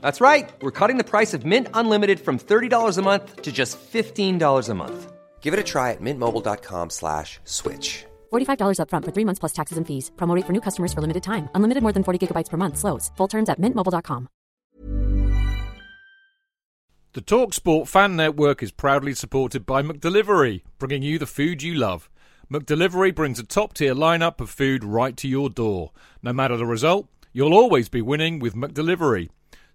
That's right. We're cutting the price of Mint Unlimited from $30 a month to just $15 a month. Give it a try at mintmobile.com slash switch. $45 upfront for three months plus taxes and fees. Promote for new customers for limited time. Unlimited more than 40 gigabytes per month. Slows. Full terms at mintmobile.com. The TalkSport Fan Network is proudly supported by McDelivery, bringing you the food you love. McDelivery brings a top-tier lineup of food right to your door. No matter the result, you'll always be winning with McDelivery.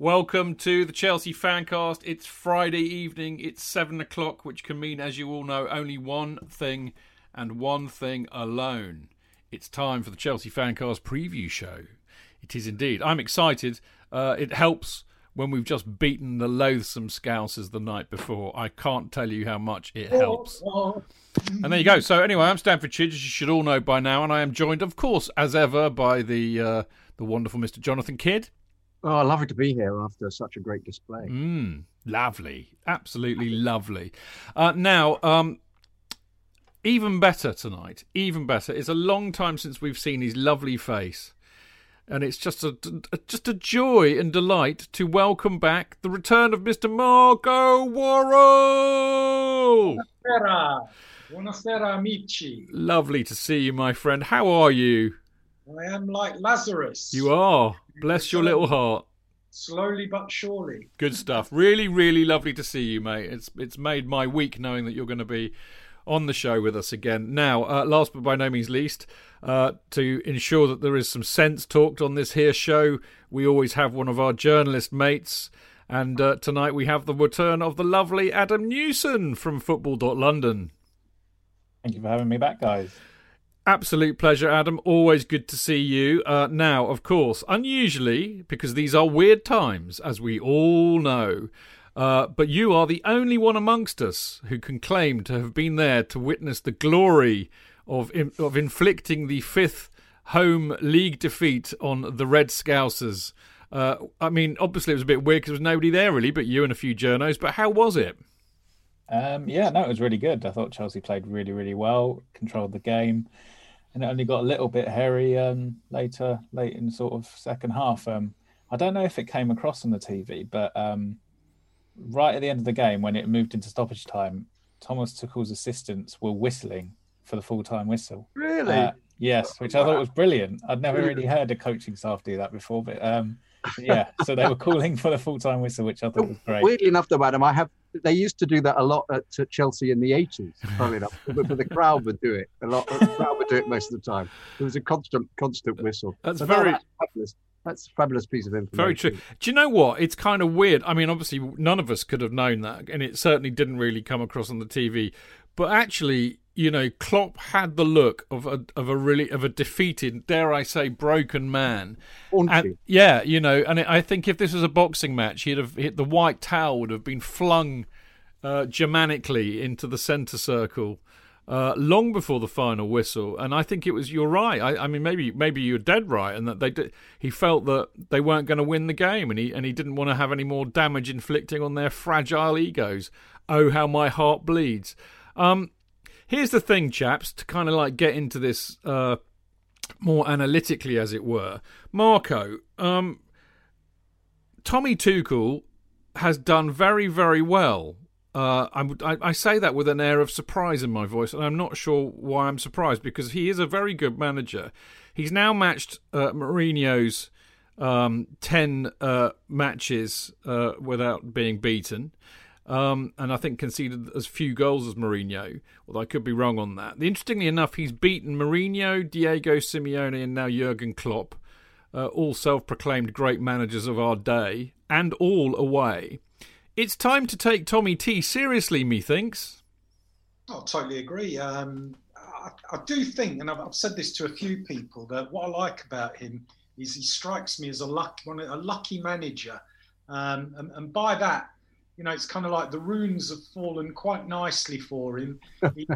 Welcome to the Chelsea Fancast. It's Friday evening. It's seven o'clock, which can mean, as you all know, only one thing and one thing alone. It's time for the Chelsea Fancast preview show. It is indeed. I'm excited. Uh, it helps when we've just beaten the loathsome Scousers the night before. I can't tell you how much it helps. And there you go. So anyway, I'm Stamford Chidge, as you should all know by now, and I am joined, of course, as ever, by the uh, the wonderful Mr. Jonathan Kidd. Oh, lovely to be here after such a great display. Mm, lovely, absolutely lovely. Uh, now, um, even better tonight. Even better. It's a long time since we've seen his lovely face, and it's just a, a just a joy and delight to welcome back the return of Mr. Marco Worrall. Buonasera, buonasera, amici. Lovely to see you, my friend. How are you? I am like Lazarus. You are. Bless your little heart. Slowly but surely. Good stuff. Really, really lovely to see you, mate. It's it's made my week knowing that you're going to be on the show with us again. Now, uh, last but by no means least, uh, to ensure that there is some sense talked on this here show, we always have one of our journalist mates. And uh, tonight we have the return of the lovely Adam Newson from Football.London. Thank you for having me back, guys. Absolute pleasure, Adam. Always good to see you. Uh, now, of course, unusually, because these are weird times, as we all know, uh, but you are the only one amongst us who can claim to have been there to witness the glory of of inflicting the fifth home league defeat on the Red Scousers. Uh, I mean, obviously it was a bit weird because there was nobody there really, but you and a few journos. But how was it? Um, yeah, no, it was really good. I thought Chelsea played really, really well, controlled the game, and it only got a little bit hairy um, later, late in sort of second half. Um, I don't know if it came across on the TV, but um, right at the end of the game, when it moved into stoppage time, Thomas Tuchel's assistants were whistling for the full time whistle. Really? Uh, yes, which I thought was brilliant. I'd never really heard a coaching staff do that before, but um, yeah, so they were calling for the full time whistle, which I thought was great. Weirdly enough, though, Adam, I have they used to do that a lot at at Chelsea in the 80s, funnily enough. But, but the crowd would do it a lot. The crowd would do it most of the time. It was a constant, constant whistle. That's So very- that's fabulous. That's a fabulous piece of information. Very true. Do you know what? It's kind of weird. I mean, obviously, none of us could have known that, and it certainly didn't really come across on the TV. But actually, you know, Klopp had the look of a of a really of a defeated, dare I say, broken man. And yeah, you know, and I think if this was a boxing match, he'd have hit the white towel would have been flung uh, Germanically into the centre circle. Uh, long before the final whistle, and I think it was you're right. I, I mean, maybe maybe you're dead right, and that they did, he felt that they weren't going to win the game, and he and he didn't want to have any more damage inflicting on their fragile egos. Oh, how my heart bleeds. Um, here's the thing, chaps, to kind of like get into this uh, more analytically, as it were. Marco, um, Tommy Tuchel has done very, very well. Uh, I, I, say that with an air of surprise in my voice, and I'm not sure why I'm surprised because he is a very good manager. He's now matched uh, Mourinho's um, 10 uh, matches uh, without being beaten. Um, and I think conceded as few goals as Mourinho, although I could be wrong on that. Interestingly enough, he's beaten Mourinho, Diego Simeone, and now Jurgen Klopp, uh, all self proclaimed great managers of our day, and all away. It's time to take Tommy T seriously, methinks. I totally agree. Um, I, I, do think, and I've, I've, said this to a few people, that what I like about him is he strikes me as a lucky, one, a lucky manager. Um, and, and, by that, you know, it's kind of like the runes have fallen quite nicely for him. He,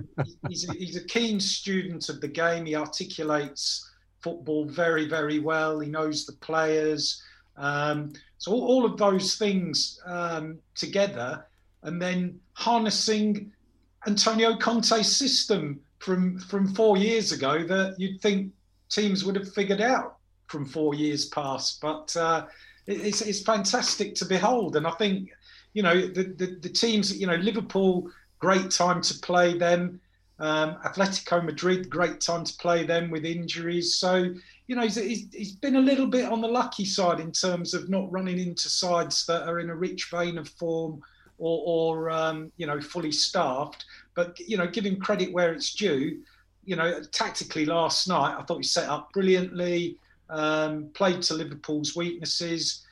he's, a, he's a keen student of the game. He articulates football very, very well. He knows the players. Um, so all, all, of those things um, together, and then harnessing Antonio Conte's system from from four years ago that you'd think teams would have figured out from four years past. But uh, it's it's fantastic to behold, and I think you know the, the, the teams. You know Liverpool, great time to play them. Um, Atletico Madrid, great time to play them with injuries. So you know he's, he's, he's been a little bit on the lucky side in terms of not running into sides that are in a rich vein of form or, or um, you know fully staffed. But you know, give him credit where it's due. You know, tactically last night, I thought he set up brilliantly, um, played to Liverpool's weaknesses,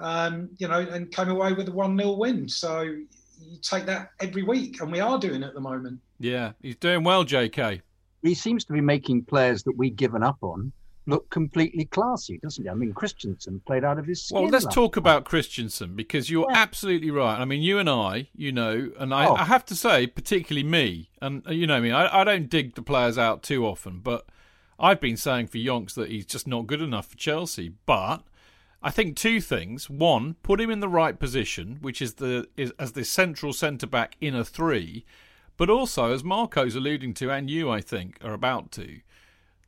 um, you know, and came away with a one 0 win. So you take that every week, and we are doing it at the moment. Yeah, he's doing well, J.K. He seems to be making players that we've given up on look completely classy, doesn't he? I mean, Christensen played out of his skin. Well, let's talk about Christensen because you're yeah. absolutely right. I mean, you and I, you know, and I, oh. I have to say, particularly me, and uh, you know me, I, I don't dig the players out too often, but I've been saying for Yonks that he's just not good enough for Chelsea. But I think two things: one, put him in the right position, which is the is as the central centre back in a three, but also as Marco's alluding to, and you, I think, are about to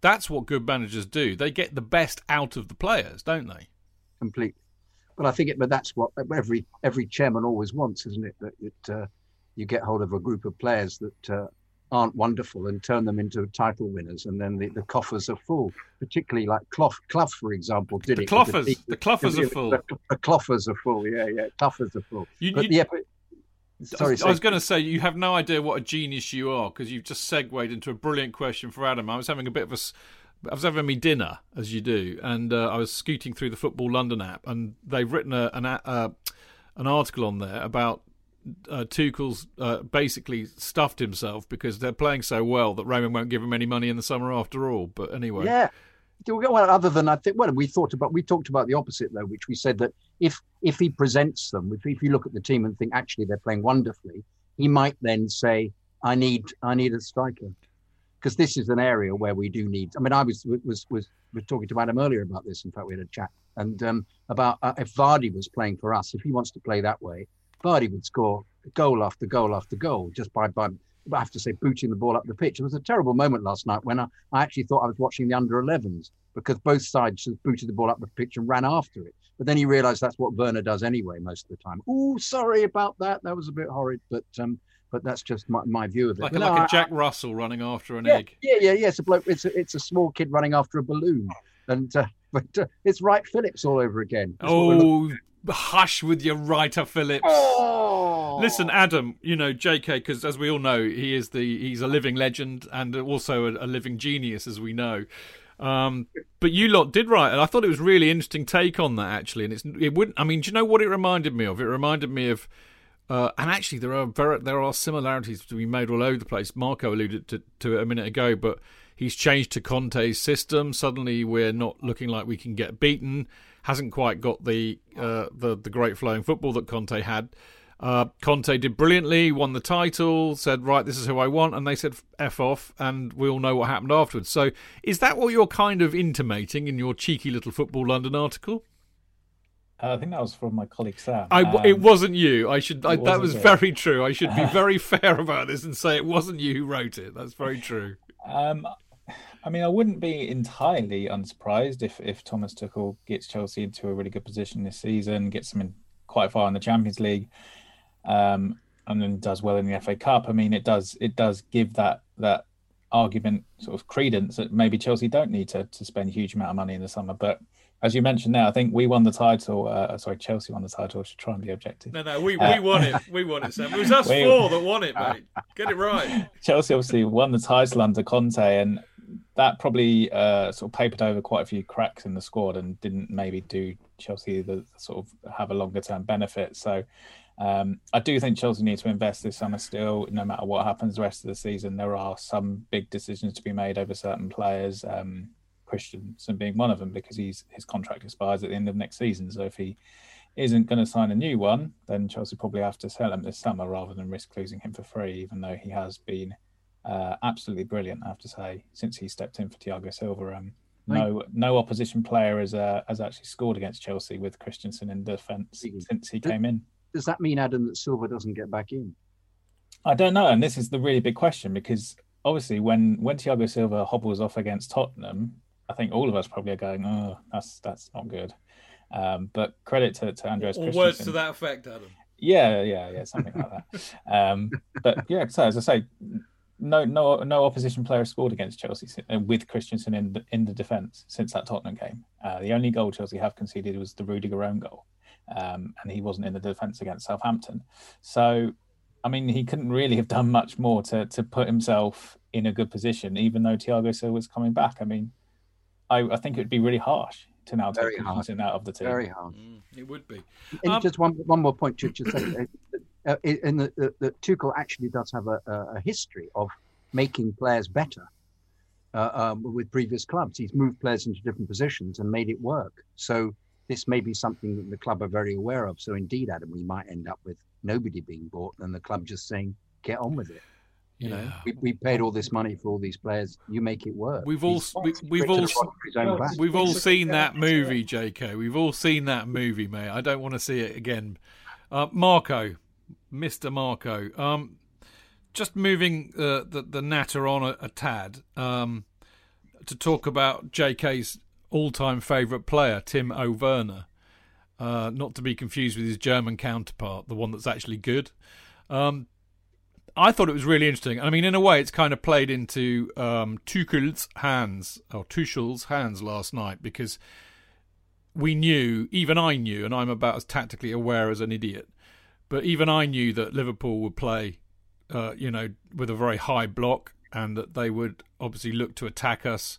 that's what good managers do. They get the best out of the players, don't they? Completely. But I think it, but that's what every every chairman always wants, isn't it? That it, uh, you get hold of a group of players that uh, aren't wonderful and turn them into title winners, and then the, the coffers are full. Particularly like Clough, Clough for example, did the it. Cloughers, the, the Cloughers are full. The, the Cloughers are full. Yeah, yeah, Cloughers are full. You, but you, the, Sorry, I was going to say you have no idea what a genius you are because you've just segued into a brilliant question for Adam. I was having a bit of a I was having me dinner as you do, and uh, I was scooting through the Football London app, and they've written a, an uh, an article on there about uh, Tuchel's uh, basically stuffed himself because they're playing so well that Roman won't give him any money in the summer after all. But anyway, yeah. Well, other than I think, well, we thought about we talked about the opposite though, which we said that if if he presents them, if, if you look at the team and think actually they're playing wonderfully, he might then say, "I need I need a striker." because this is an area where we do need. I mean, I was was was was talking to Adam earlier about this. In fact, we had a chat and um, about uh, if Vardy was playing for us, if he wants to play that way, Vardy would score goal after goal after goal just by by. I have to say, booting the ball up the pitch. It was a terrible moment last night when I, I actually thought I was watching the under 11s because both sides just booted the ball up the pitch and ran after it. But then he realised that's what Werner does anyway most of the time. Oh, sorry about that. That was a bit horrid. But um, but that's just my, my view of it. Like, a, like a Jack Russell running after an yeah, egg. Yeah, yeah, yeah. It's a bloke. It's a, it's a small kid running after a balloon, and uh, but uh, it's Wright Phillips all over again. That's oh, hush with your writer Phillips. Oh. Listen, Adam, you know J.K. because as we all know, he is the he's a living legend and also a, a living genius, as we know. Um, but you lot did write, and I thought it was really interesting take on that actually. And it's it wouldn't. I mean, do you know what it reminded me of? It reminded me of uh, and actually, there are very, there are similarities to be made all over the place. Marco alluded to, to it a minute ago, but he's changed to Conte's system. Suddenly, we're not looking like we can get beaten. Hasn't quite got the uh, the, the great flowing football that Conte had. Uh, Conte did brilliantly, won the title, said, Right, this is who I want. And they said, F off. And we all know what happened afterwards. So, is that what you're kind of intimating in your cheeky little Football London article? Uh, I think that was from my colleague Sam. I, um, it wasn't you. I should. I, that was it? very true. I should be very fair about this and say it wasn't you who wrote it. That's very true. Um, I mean, I wouldn't be entirely unsurprised if if Thomas Tuchel gets Chelsea into a really good position this season, gets them in quite far in the Champions League, um, and then does well in the FA Cup. I mean, it does it does give that that argument sort of credence that maybe Chelsea don't need to to spend a huge amount of money in the summer, but as you mentioned there, I think we won the title. Uh, sorry, Chelsea won the title. I should try and be objective. No, no, we, we uh, won it. We won it, Sam. It was us we, four that won it, mate. Get it right. Chelsea obviously won the title under Conte, and that probably uh, sort of papered over quite a few cracks in the squad and didn't maybe do Chelsea the sort of have a longer term benefit. So um, I do think Chelsea need to invest this summer still, no matter what happens the rest of the season. There are some big decisions to be made over certain players. Um, Christensen being one of them because he's his contract expires at the end of next season. So if he isn't going to sign a new one, then Chelsea probably have to sell him this summer rather than risk losing him for free. Even though he has been uh, absolutely brilliant, I have to say, since he stepped in for Thiago Silva. Um, no, no opposition player has uh, has actually scored against Chelsea with Christensen in defence since he came in. Does that mean, Adam, that Silva doesn't get back in? I don't know, and this is the really big question because obviously when when Thiago Silva hobbles off against Tottenham, I think all of us probably are going, oh, that's that's not good. Um, but credit to, to Andreas or words to that effect, Adam. Yeah, yeah, yeah, something like that. Um, but yeah, so as I say, no, no, no opposition player scored against Chelsea uh, with Christensen in the, in the defence since that Tottenham game. Uh, the only goal Chelsea have conceded was the Rudiger own goal, um, and he wasn't in the defence against Southampton. So, I mean, he couldn't really have done much more to to put himself in a good position, even though Thiago Silva was coming back. I mean, I, I think it would be really harsh to now take Christensen out of the team. Very hard. Mm, it would be. Um, just one one more point to just say, uh, in the, the, the Tuchel actually does have a, a history of making players better. Uh, um, with previous clubs, he's moved players into different positions and made it work. So this may be something that the club are very aware of. So indeed, Adam, we might end up with nobody being bought and the club just saying, "Get on with it." You yeah. know, we, we paid all this money for all these players. You make it work. We've all we, we've all we've all seen that movie, JK. We've all seen that movie, mate. I don't want to see it again. Uh, Marco, Mister Marco. Um, just moving uh, the the natter on a, a tad um, to talk about JK's all-time favourite player, Tim Werner. Uh, not to be confused with his German counterpart, the one that's actually good. Um, I thought it was really interesting. I mean, in a way, it's kind of played into um, Tuchel's hands or Tuchel's hands last night because we knew, even I knew, and I'm about as tactically aware as an idiot, but even I knew that Liverpool would play, uh, you know, with a very high block and that they would obviously look to attack us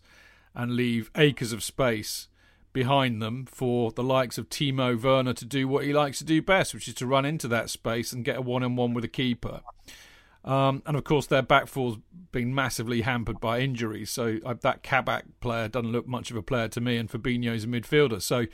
and leave acres of space behind them for the likes of Timo Werner to do what he likes to do best, which is to run into that space and get a one on one with a keeper. Um, and of course, their back four's been massively hampered by injuries. So uh, that Kabak player doesn't look much of a player to me, and Fabinho's a midfielder. So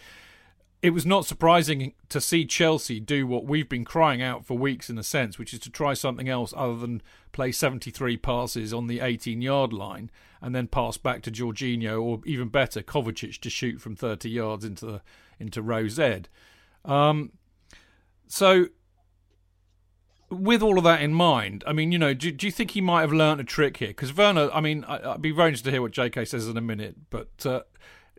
it was not surprising to see Chelsea do what we've been crying out for weeks, in a sense, which is to try something else other than play 73 passes on the 18 yard line and then pass back to Jorginho or even better, Kovacic to shoot from 30 yards into the, into row Z. Um, so with all of that in mind, I mean, you know, do, do you think he might have learnt a trick here? Because Werner, I mean, I, would be very interested to hear what JK says in a minute, but uh,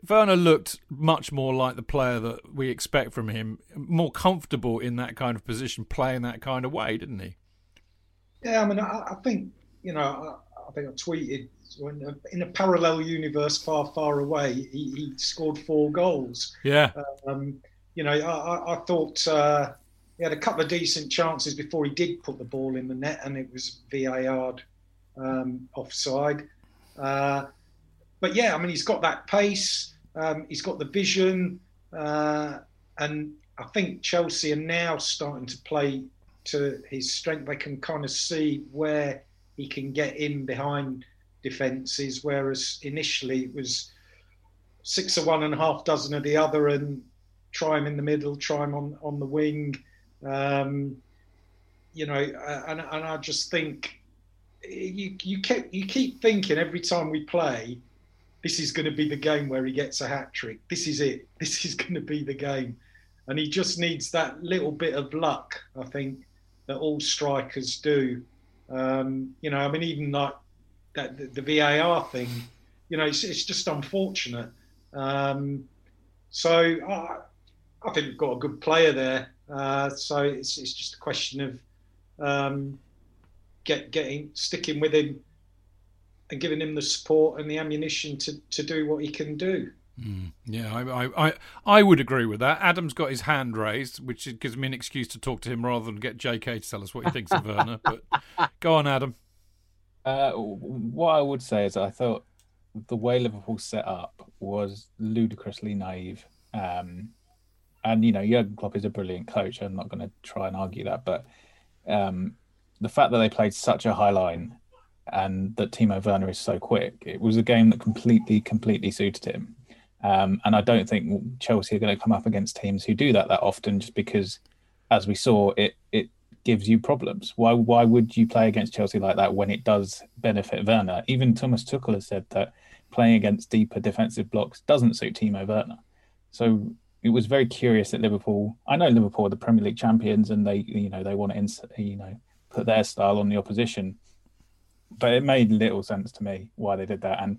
Werner looked much more like the player that we expect from him, more comfortable in that kind of position, playing that kind of way, didn't he? Yeah, I mean, I, I think, you know, I, I, think I tweeted when in a parallel universe far, far away, he, he scored four goals. Yeah. Um, you know, I, I thought. Uh, he had a couple of decent chances before he did put the ball in the net, and it was VAR um, offside. Uh, but yeah, I mean, he's got that pace, um, he's got the vision, uh, and I think Chelsea are now starting to play to his strength. They can kind of see where he can get in behind defences, whereas initially it was six of one and a half dozen of the other, and try him in the middle, try him on on the wing. Um, you know, and, and I just think you you keep you keep thinking every time we play, this is going to be the game where he gets a hat trick. This is it. This is going to be the game, and he just needs that little bit of luck. I think that all strikers do. Um, you know, I mean, even like that the, the VAR thing. You know, it's, it's just unfortunate. Um, so I, I think we've got a good player there. Uh, so it's it's just a question of um, get getting sticking with him and giving him the support and the ammunition to to do what he can do. Mm, yeah, I, I, I would agree with that. Adam's got his hand raised, which gives me an excuse to talk to him rather than get JK to tell us what he thinks of Werner. But go on, Adam. Uh, what I would say is I thought the way Liverpool set up was ludicrously naive. Um, and you know, Jurgen Klopp is a brilliant coach. I'm not going to try and argue that, but um, the fact that they played such a high line and that Timo Werner is so quick, it was a game that completely, completely suited him. Um, and I don't think Chelsea are going to come up against teams who do that that often, just because, as we saw, it it gives you problems. Why why would you play against Chelsea like that when it does benefit Werner? Even Thomas Tuchel has said that playing against deeper defensive blocks doesn't suit Timo Werner. So it was very curious that Liverpool. I know Liverpool are the Premier League champions, and they you know they want to you know put their style on the opposition, but it made little sense to me why they did that and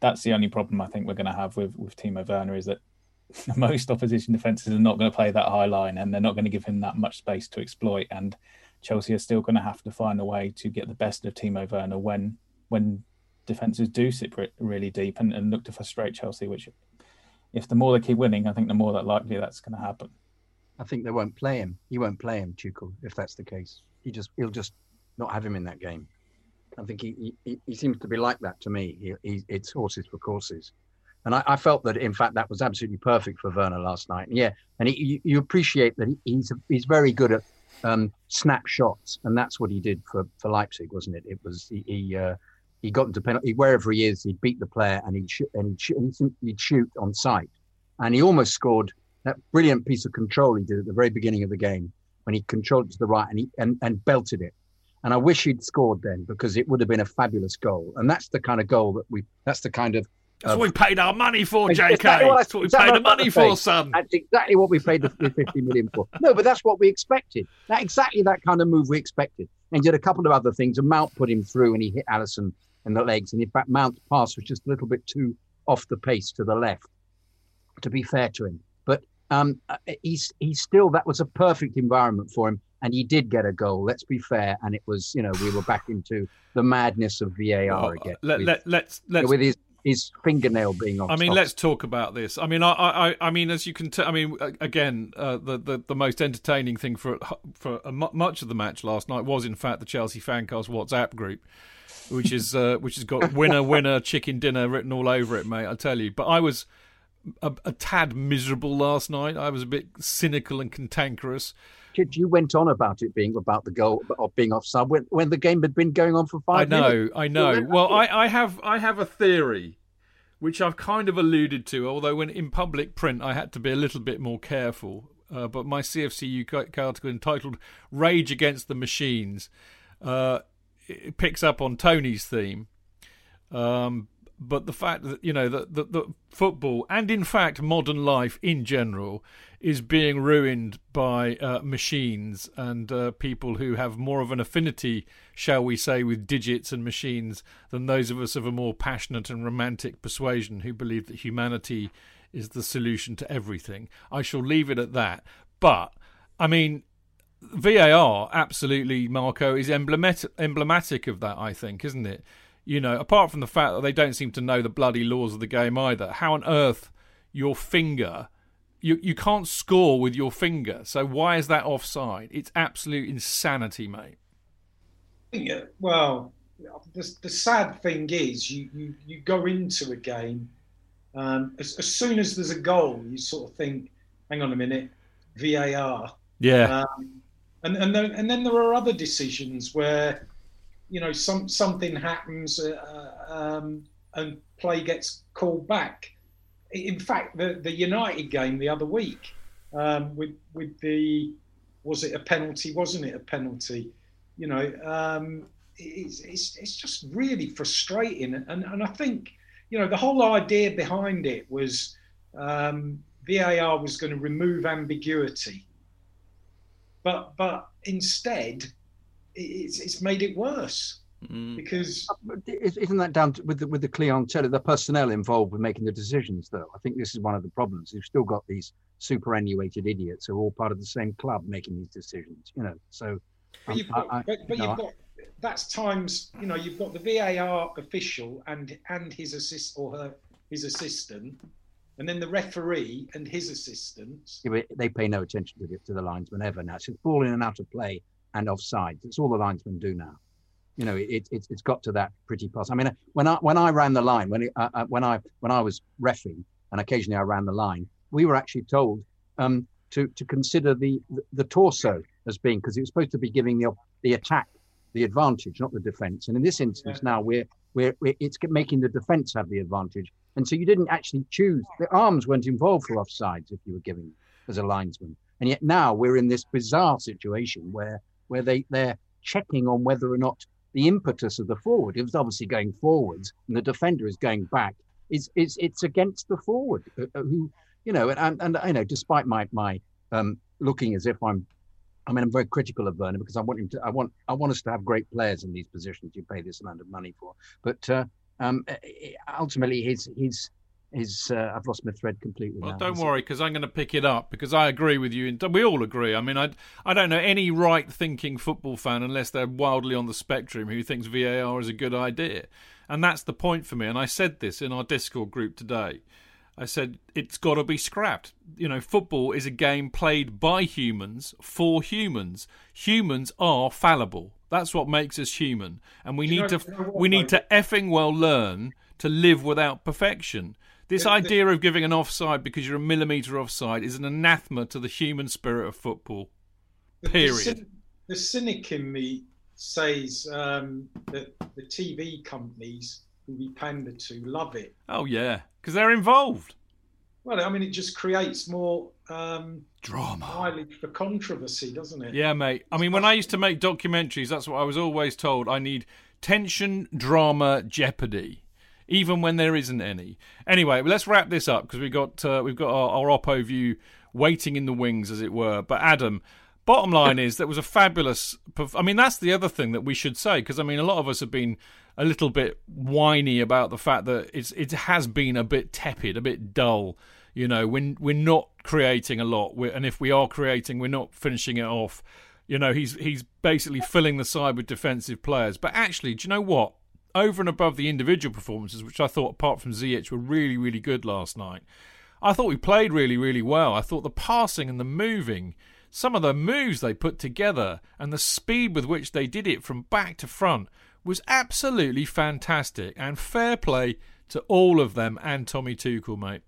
that's the only problem I think we're going to have with with Timo Werner is that most opposition defenses are not going to play that high line and they're not going to give him that much space to exploit. And Chelsea are still going to have to find a way to get the best of Timo Werner when when defenses do sit really deep and, and look to frustrate Chelsea. Which, if the more they keep winning, I think the more that likely that's going to happen. I think they won't play him. He won't play him, Tuchel, if that's the case. He just he'll just not have him in that game. I think he, he, he seems to be like that to me. He, he, it's horses for courses. And I, I, felt that, in fact, that was absolutely perfect for Werner last night. Yeah, and he, you, appreciate that he's he's very good at um, snapshots, and that's what he did for, for Leipzig, wasn't it? It was he he, uh, he got into penalty wherever he is, he'd beat the player and he'd shoot, and he'd shoot, he'd shoot on sight, and he almost scored that brilliant piece of control he did at the very beginning of the game when he controlled it to the right and he and, and belted it and I wish he'd scored then because it would have been a fabulous goal. And that's the kind of goal that we, that's the kind of. That's what we paid our money for, JK. Exactly what that's what we paid the money for, son. That's exactly what we paid the 50 million for. No, but that's what we expected. That exactly that kind of move we expected. And did a couple of other things. And Mount put him through and he hit Alisson in the legs. And in fact, Mount's pass was just a little bit too off the pace to the left, to be fair to him. But um, uh, he's, he's still, that was a perfect environment for him and he did get a goal. Let's be fair, and it was you know we were back into the madness of VAR well, again. Let, with, let, let's let's with his his fingernail being on. I mean, top. let's talk about this. I mean, I, I, I mean, as you can tell, I mean, again, uh, the, the the most entertaining thing for for much of the match last night was, in fact, the Chelsea Fancast WhatsApp group, which is uh, which has got winner winner chicken dinner written all over it, mate. I tell you. But I was a, a tad miserable last night. I was a bit cynical and cantankerous you went on about it being about the goal of being offside when, when the game had been going on for five. I know, minutes. I know. Well, I, I have I have a theory, which I've kind of alluded to. Although when in public print, I had to be a little bit more careful. Uh, but my CFC UK article entitled "Rage Against the Machines" uh, it picks up on Tony's theme. Um, but the fact that you know that the, the, football and in fact modern life in general is being ruined by uh, machines and uh, people who have more of an affinity, shall we say, with digits and machines than those of us of a more passionate and romantic persuasion who believe that humanity is the solution to everything. I shall leave it at that. But I mean, VAR absolutely, Marco, is emblematic emblematic of that. I think, isn't it? You know, apart from the fact that they don't seem to know the bloody laws of the game either. How on earth your finger you you can't score with your finger. So why is that offside? It's absolute insanity, mate. Yeah, well, the, the sad thing is you, you, you go into a game um, as, as soon as there's a goal, you sort of think, hang on a minute, VAR. Yeah. Um, and and then, and then there are other decisions where, you know, some something happens uh, um, and play gets called back in fact, the, the United game the other week um, with with the was it a penalty? Wasn't it a penalty? You know, um, it's, it's it's just really frustrating, and and I think you know the whole idea behind it was um, VAR was going to remove ambiguity, but but instead it's it's made it worse. Mm. Because uh, isn't that down to, with the with the clientele, the personnel involved with making the decisions? Though I think this is one of the problems. You've still got these superannuated idiots who are all part of the same club making these decisions. You know, so. But you've got, I, I, but, but you've got that's times you know you've got the VAR official and and his assist or her his assistant, and then the referee and his assistants. Yeah, they pay no attention to the, to the linesman ever now. It's ball in and out of play and offside. It's all the linesmen do now. You know, it, it, it's got to that pretty pass. I mean, when I when I ran the line, when it, uh, uh when I when I was refereeing, and occasionally I ran the line, we were actually told um, to to consider the, the, the torso as being because it was supposed to be giving the the attack the advantage, not the defence. And in this instance, yeah. now we're, we're, we're it's making the defence have the advantage. And so you didn't actually choose. The arms weren't involved for offsides if you were giving as a linesman. And yet now we're in this bizarre situation where where they they're checking on whether or not the impetus of the forward, was obviously going forwards, and the defender is going back. Is it's it's against the forward uh, uh who you know and and, and you know despite my my um, looking as if I'm I mean, I'm very critical of Werner because I want him to. I want. I want us to have great players in these positions. You pay this amount of money for, but uh, um, eh, eh, ultimately, his his his. Uh, I've lost my thread completely. Well, now. don't worry, because I'm going to pick it up because I agree with you. And we all agree. I mean, I I don't know any right-thinking football fan unless they're wildly on the spectrum who thinks VAR is a good idea, and that's the point for me. And I said this in our Discord group today. I said it's got to be scrapped. You know, football is a game played by humans for humans. Humans are fallible. That's what makes us human, and we need to we need to effing well learn to live without perfection. This idea of giving an offside because you're a millimetre offside is an anathema to the human spirit of football. Period. The, cynic in me says um, that the TV companies who we pander to love it. Oh yeah, because they're involved. Well, I mean, it just creates more um, drama, mileage for controversy, doesn't it? Yeah, mate. I mean, when I used to make documentaries, that's what I was always told. I need tension, drama, jeopardy, even when there isn't any. Anyway, let's wrap this up because we got uh, we've got our, our Oppo view waiting in the wings, as it were. But Adam, bottom line is that was a fabulous. I mean, that's the other thing that we should say because I mean, a lot of us have been a little bit whiny about the fact that it's it has been a bit tepid, a bit dull. You know, we're we're not creating a lot, we're, and if we are creating, we're not finishing it off. You know, he's he's basically filling the side with defensive players. But actually, do you know what? Over and above the individual performances, which I thought, apart from Ziyech, were really really good last night. I thought we played really really well. I thought the passing and the moving some of the moves they put together and the speed with which they did it from back to front was absolutely fantastic and fair play to all of them and Tommy Tuchel, mate.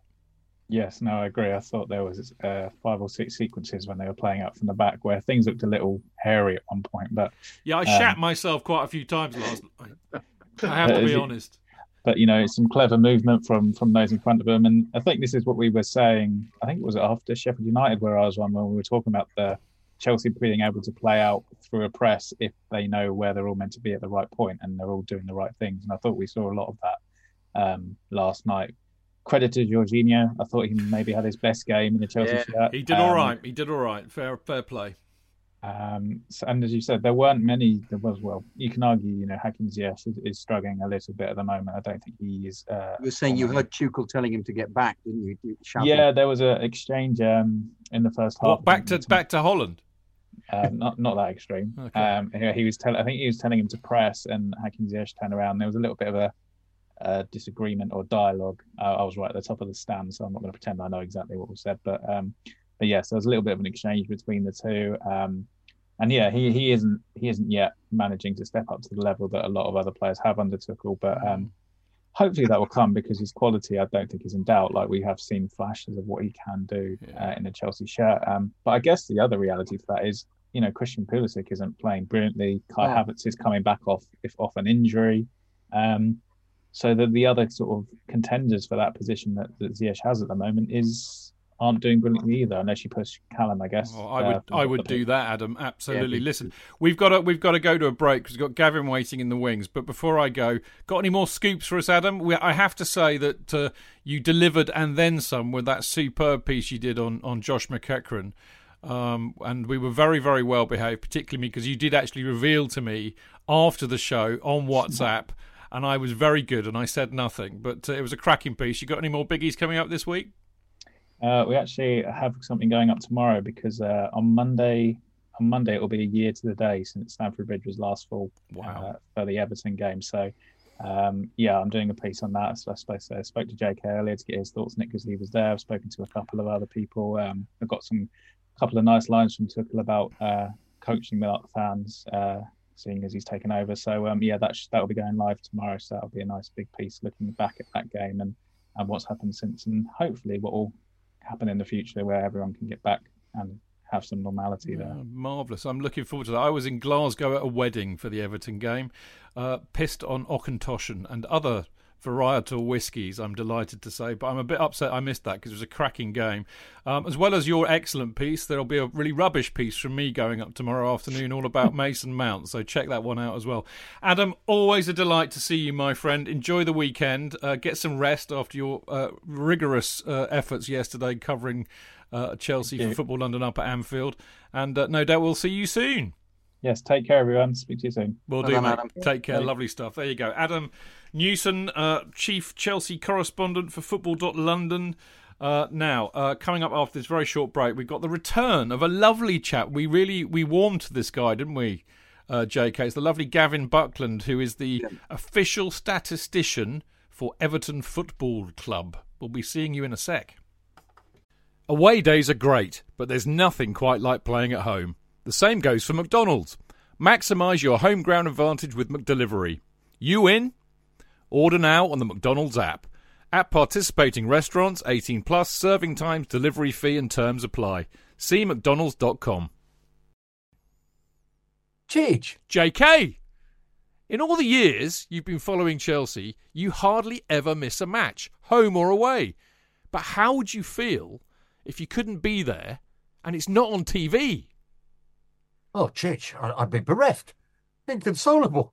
Yes, no, I agree. I thought there was uh, five or six sequences when they were playing up from the back where things looked a little hairy at one point. But yeah, I um, shat myself quite a few times last night. I have to be honest. But you know, it's some clever movement from from those in front of them, and I think this is what we were saying. I think it was after Sheffield United where I was on when we were talking about the Chelsea being able to play out through a press if they know where they're all meant to be at the right point and they're all doing the right things. And I thought we saw a lot of that um, last night. Credit to Jorginho. I thought he maybe had his best game in the Chelsea yeah, shirt. He did um, all right. He did all right. Fair, fair play. Um, so, and as you said, there weren't many. There was well, you can argue, you know, Hakim Ziyech is, is, struggling a little bit at the moment. I don't think he is. Uh, you were saying you heard Tuchel telling him to get back, didn't you? Yeah, there was an exchange um, in the first half. What, back to back to Holland. Um, not not that extreme. Okay. Um, he was telling. I think he was telling him to press, and Hakim Ziyech turned around. There was a little bit of a, a disagreement or dialogue. Uh, I was right at the top of the stand, so I'm not going to pretend I know exactly what was said. But um, but yes, there was a little bit of an exchange between the two. Um, and yeah, he, he isn't he isn't yet managing to step up to the level that a lot of other players have under Tuchel. But um, hopefully that will come because his quality, I don't think, is in doubt. Like we have seen flashes of what he can do yeah. uh, in a Chelsea shirt. Um, but I guess the other reality for that is you know, Christian Pulisic isn't playing brilliantly. Kai yeah. Havertz is coming back off if off an injury. Um, so the the other sort of contenders for that position that, that Ziyech has at the moment is aren't doing brilliantly either, unless you push Callum, I guess. Well, I would, uh, I would do that, Adam. Absolutely. Yeah, Listen, we've got to, we've got to go to a break because we've got Gavin waiting in the wings. But before I go, got any more scoops for us, Adam? We, I have to say that uh, you delivered and then some with that superb piece you did on on Josh McEachran. Um, and we were very, very well behaved, particularly me because you did actually reveal to me after the show on WhatsApp, and I was very good and I said nothing. But uh, it was a cracking piece. You got any more biggies coming up this week? Uh, we actually have something going up tomorrow because uh, on Monday, on Monday it will be a year to the day since Stamford Bridge was last full Wow. uh, for the Everton game. So, um, yeah, I'm doing a piece on that. So I spoke, I spoke to JK earlier to get his thoughts, Nick, because he was there. I've spoken to a couple of other people. Um, I've got some a couple of nice lines from Tuchel about uh, coaching the fans, uh, seeing as he's taken over. So, um, yeah, that sh- that'll be going live tomorrow. So that'll be a nice big piece looking back at that game and, and what's happened since, and hopefully what will happen in the future where everyone can get back and have some normality there. Yeah, marvellous. I'm looking forward to that. I was in Glasgow at a wedding for the Everton game, uh, pissed on Auchentoshan and other varietal whiskies, I'm delighted to say. But I'm a bit upset I missed that because it was a cracking game. Um, as well as your excellent piece, there'll be a really rubbish piece from me going up tomorrow afternoon all about Mason Mount. So check that one out as well. Adam, always a delight to see you, my friend. Enjoy the weekend. Uh, get some rest after your uh, rigorous uh, efforts yesterday covering uh, Chelsea for Football London up at Anfield. And uh, no doubt we'll see you soon. Yes, take care, everyone. Speak to you soon. We'll do, mate. Adam. Take care. Lovely stuff. There you go. Adam Newson, uh, Chief Chelsea correspondent for Football.London. Uh, now, uh, coming up after this very short break, we've got the return of a lovely chap. We really we warmed to this guy, didn't we, uh, JK? It's the lovely Gavin Buckland, who is the official statistician for Everton Football Club. We'll be seeing you in a sec. Away days are great, but there's nothing quite like playing at home. The same goes for McDonald's. Maximise your home ground advantage with McDelivery. You in? Order now on the McDonald's app. At participating restaurants, 18 plus, serving times, delivery fee and terms apply. See mcdonalds.com. Cheech, JK! In all the years you've been following Chelsea, you hardly ever miss a match, home or away. But how would you feel if you couldn't be there and it's not on TV? oh, Cheech, I- I'd be bereft, inconsolable.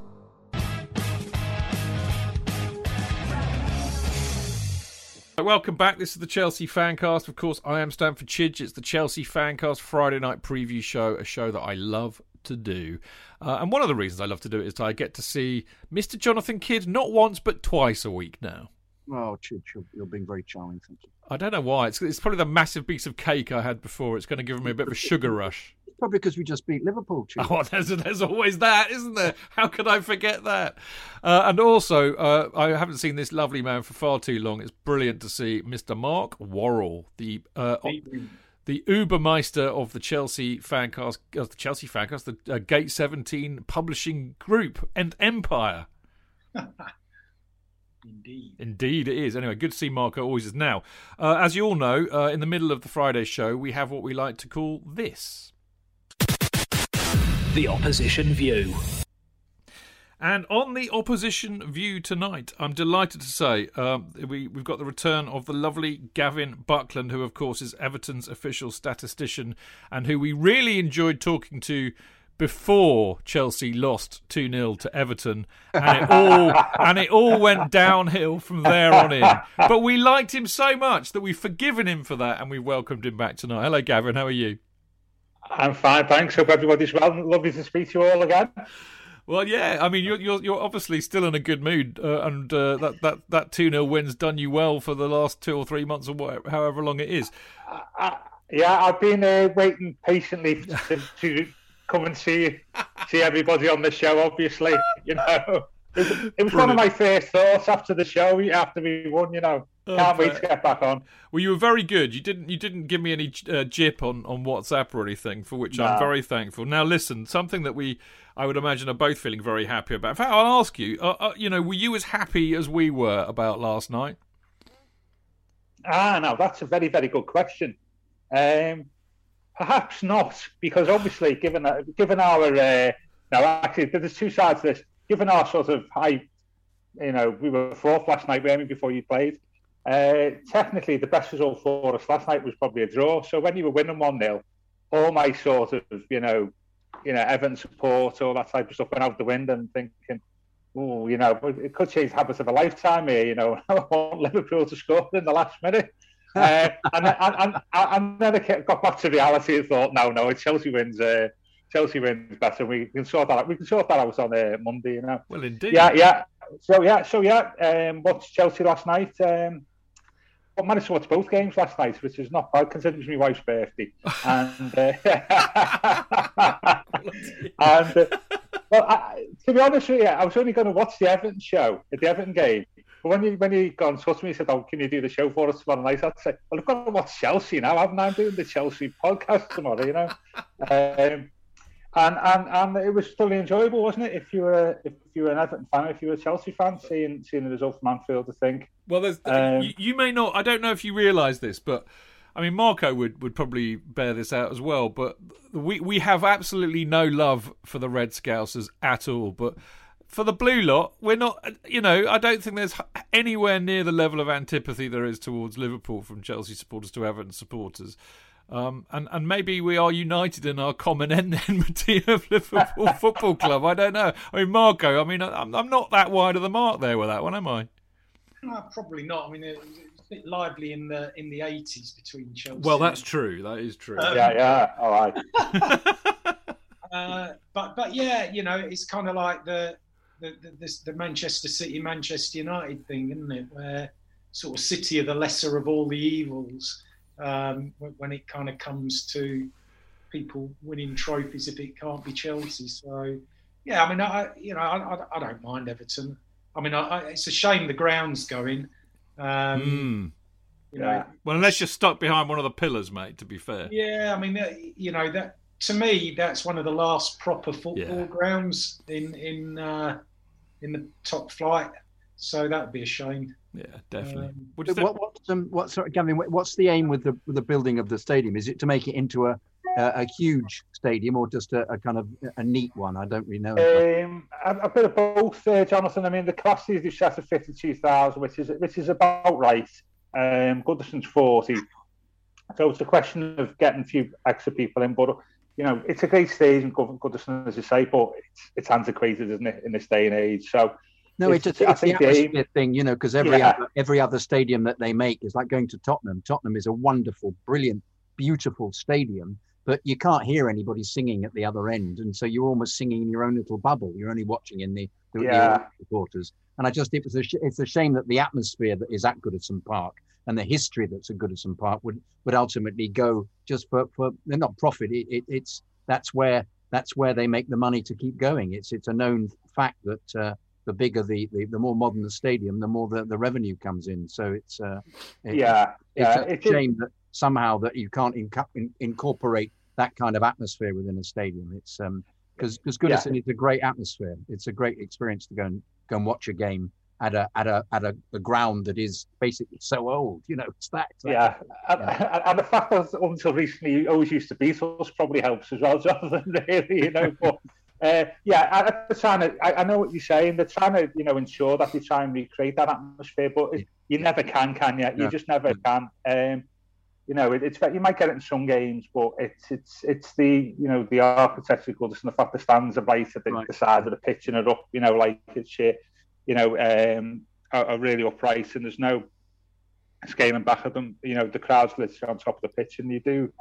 Welcome back. This is the Chelsea Fancast. Of course, I am Stamford Chidge. It's the Chelsea Fancast Friday night preview show, a show that I love to do. Uh, and one of the reasons I love to do it is I get to see Mr. Jonathan Kidd not once but twice a week now. Oh, Chidge, you're, you're being very charming. Thank you. I don't know why. It's, it's probably the massive piece of cake I had before. It's going to give me a bit of a sugar rush. It's probably because we just beat Liverpool, Chidge. Oh, there's, there's always that, isn't there? How could I forget that? Uh, and also, uh, I haven't seen this lovely man for far too long. It's brilliant to see Mr. Mark Worrall, the uh, the Ubermeister of the Chelsea fancast, uh, the Chelsea fancast, the uh, Gate 17 publishing group and empire. Indeed. Indeed, it is. Anyway, good to see Marco always is now. Uh, as you all know, uh, in the middle of the Friday show, we have what we like to call this. The opposition view. And on the opposition view tonight, I'm delighted to say um, we, we've got the return of the lovely Gavin Buckland, who, of course, is Everton's official statistician and who we really enjoyed talking to before Chelsea lost 2 0 to Everton, and it all and it all went downhill from there on in. But we liked him so much that we've forgiven him for that, and we welcomed him back tonight. Hello, Gavin. How are you? I'm fine, thanks. Hope everybody's well. Lovely to speak to you all again. Well, yeah. I mean, you're you're, you're obviously still in a good mood, uh, and uh, that that that two 0 win's done you well for the last two or three months or whatever, however long it is. Uh, yeah, I've been uh, waiting patiently to, to come and see see everybody on the show. Obviously, you know, it, it was one of my first thoughts after the show after we won. You know, can't wait to get back on. Well, you were very good. You didn't you didn't give me any uh, jip on on WhatsApp or anything, for which no. I'm very thankful. Now, listen, something that we I would imagine are both feeling very happy about. In fact, I'll ask you. Uh, uh, you know, were you as happy as we were about last night? Ah, no, that's a very very good question. Um, Perhaps not, because obviously, given given our uh, now actually there's two sides to this. Given our sort of high, you know, we were fourth last night, weren't we, before you played? Uh, technically, the best result for us last night was probably a draw. So when you were winning one 0 all my sort of you know, you know, Everton support, all that type of stuff went out the window and thinking, oh, you know, it could change habits of a lifetime here. You know, I want Liverpool to score in the last minute uh, and, and, and, and, then I got back to reality and thought, no, no, Chelsea wins. Uh, Chelsea wins better. We can sort that out. We can sort that out on uh, Monday, you know. Well, indeed. Yeah, yeah. So yeah, so yeah. Um, watched Chelsea last night. Um, I managed to watch both games last night, which is not bad considering it's my wife's birthday. And uh, and uh, well, I, to be honest with you, I was only going to watch the Everton show, the Everton game, but when you when in touch with me, he said, "Oh, can you do the show for us tomorrow night?" I'd say, "Well, I've got to watch Chelsea now, haven't I? I'm doing the Chelsea podcast tomorrow, you know." um, and and and it was totally enjoyable, wasn't it? If you were if you were an Everton fan, if you were a Chelsea fan, seeing seeing the result from Anfield, I think. Well, there's um, you, you may not. I don't know if you realise this, but. I mean, Marco would, would probably bear this out as well, but we we have absolutely no love for the Red Scousers at all. But for the blue lot, we're not, you know, I don't think there's anywhere near the level of antipathy there is towards Liverpool from Chelsea supporters to Everton supporters. Um, and, and maybe we are united in our common enmity of Liverpool Football Club. I don't know. I mean, Marco, I mean, I'm, I'm not that wide of the mark there with that one, am I? No, probably not. I mean, it was a bit lively in the in the 80s between Chelsea. Well, that's true. That is true. Um, yeah, yeah. All right. uh, but but yeah, you know, it's kind of like the the, the, this, the Manchester City Manchester United thing, isn't it? Where sort of City are the lesser of all the evils um, when, when, it kind of comes to people winning trophies if it can't be Chelsea. So yeah, I mean, I you know I, I, I don't mind Everton. I mean, I, it's a shame the ground's going. Um, mm. You know, yeah. well, unless you're stuck behind one of the pillars, mate. To be fair. Yeah, I mean, you know that to me, that's one of the last proper football yeah. grounds in in uh, in the top flight. So that would be a shame. Yeah, definitely. Um, what, what's um, what's Gavin? What's the aim with the with the building of the stadium? Is it to make it into a a, a huge stadium or just a, a, kind of a neat one? I don't really know. Um, a, a, bit of both, uh, Jonathan. I mean, the capacity is set at fifty two thousand, which is which is about right. Um, Goodison's forty, so it's a question of getting a few extra people in, but you know, it's a great stage and Goodison, as you say, but it's, it's antiquated, isn't it, in this day and age? So, no, it's, it's, it's the atmosphere thing, you know, because every yeah. other, every other stadium that they make is like going to Tottenham. Tottenham is a wonderful, brilliant, beautiful stadium, but you can't hear anybody singing at the other end, and so you're almost singing in your own little bubble. You're only watching in the the, yeah. supporters. And I just it was a sh- it's a shame that the atmosphere that is at Goodison Park and the history that's at Goodison Park would would ultimately go just for for they're not profit. It, it, it's that's where that's where they make the money to keep going. It's it's a known fact that uh, the bigger the, the, the more modern the stadium, the more the, the revenue comes in. So it's uh, it, yeah, it's yeah, a shame that somehow that you can't inc- in, incorporate that kind of atmosphere within a stadium. It's um because because Goodison yeah. is a great atmosphere. It's a great experience to go and go and watch a game at a at a at a, a ground that is basically so old. You know, it's that. It's that yeah, and, yeah. and, the fact that until recently you always used to be so probably helps as well, Jonathan. Really, you know, but Uh, yeah, I, I'm trying to. I, I, know what you're saying. They're trying to, you know, ensure that they try and recreate that atmosphere, but it, you never can, can you? You just never can. Um, you know, it, it's you might get it in some games, but it's it's it's the you know the architecture Goodison and the fact the stands are right at the, right. the side of the pitch and it up, you know, like it's you know, um, are, are really upright and there's no scaling back at them. You know, the crowd's literally on top of the pitch, and you do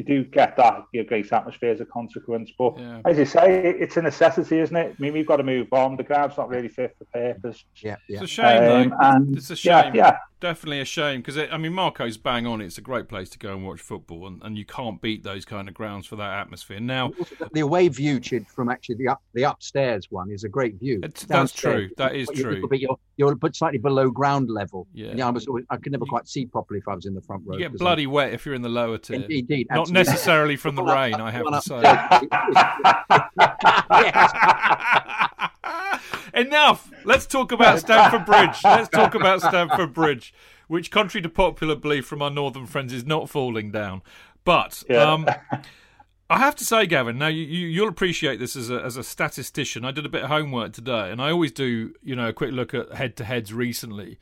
you do get that you know, great atmosphere as a consequence. But yeah. as you say, it's a necessity, isn't it? I mean, we've got to move on. The ground's not really fit for purpose. Yeah, yeah. It's a shame, um, And, it's a shame. Yeah, yeah. Definitely a shame because I mean, Marco's bang on. It's a great place to go and watch football, and, and you can't beat those kind of grounds for that atmosphere. Now, the away view, Chid, from actually the up the upstairs one is a great view. that's true. That is true. But you're, you're but slightly below ground level. Yeah, yeah I was. I could never quite see properly if I was in the front row. You get bloody I'm, wet if you're in the lower tier. Indeed, not necessarily from the rain. I have to say. Enough. Let's talk about Stamford Bridge. Let's talk about Stamford Bridge which, contrary to popular belief from our northern friends, is not falling down. But yeah. um, I have to say, Gavin, now you, will appreciate this as a, as a statistician. I did a bit of homework today, and I always do, you know, a quick look at head to heads recently.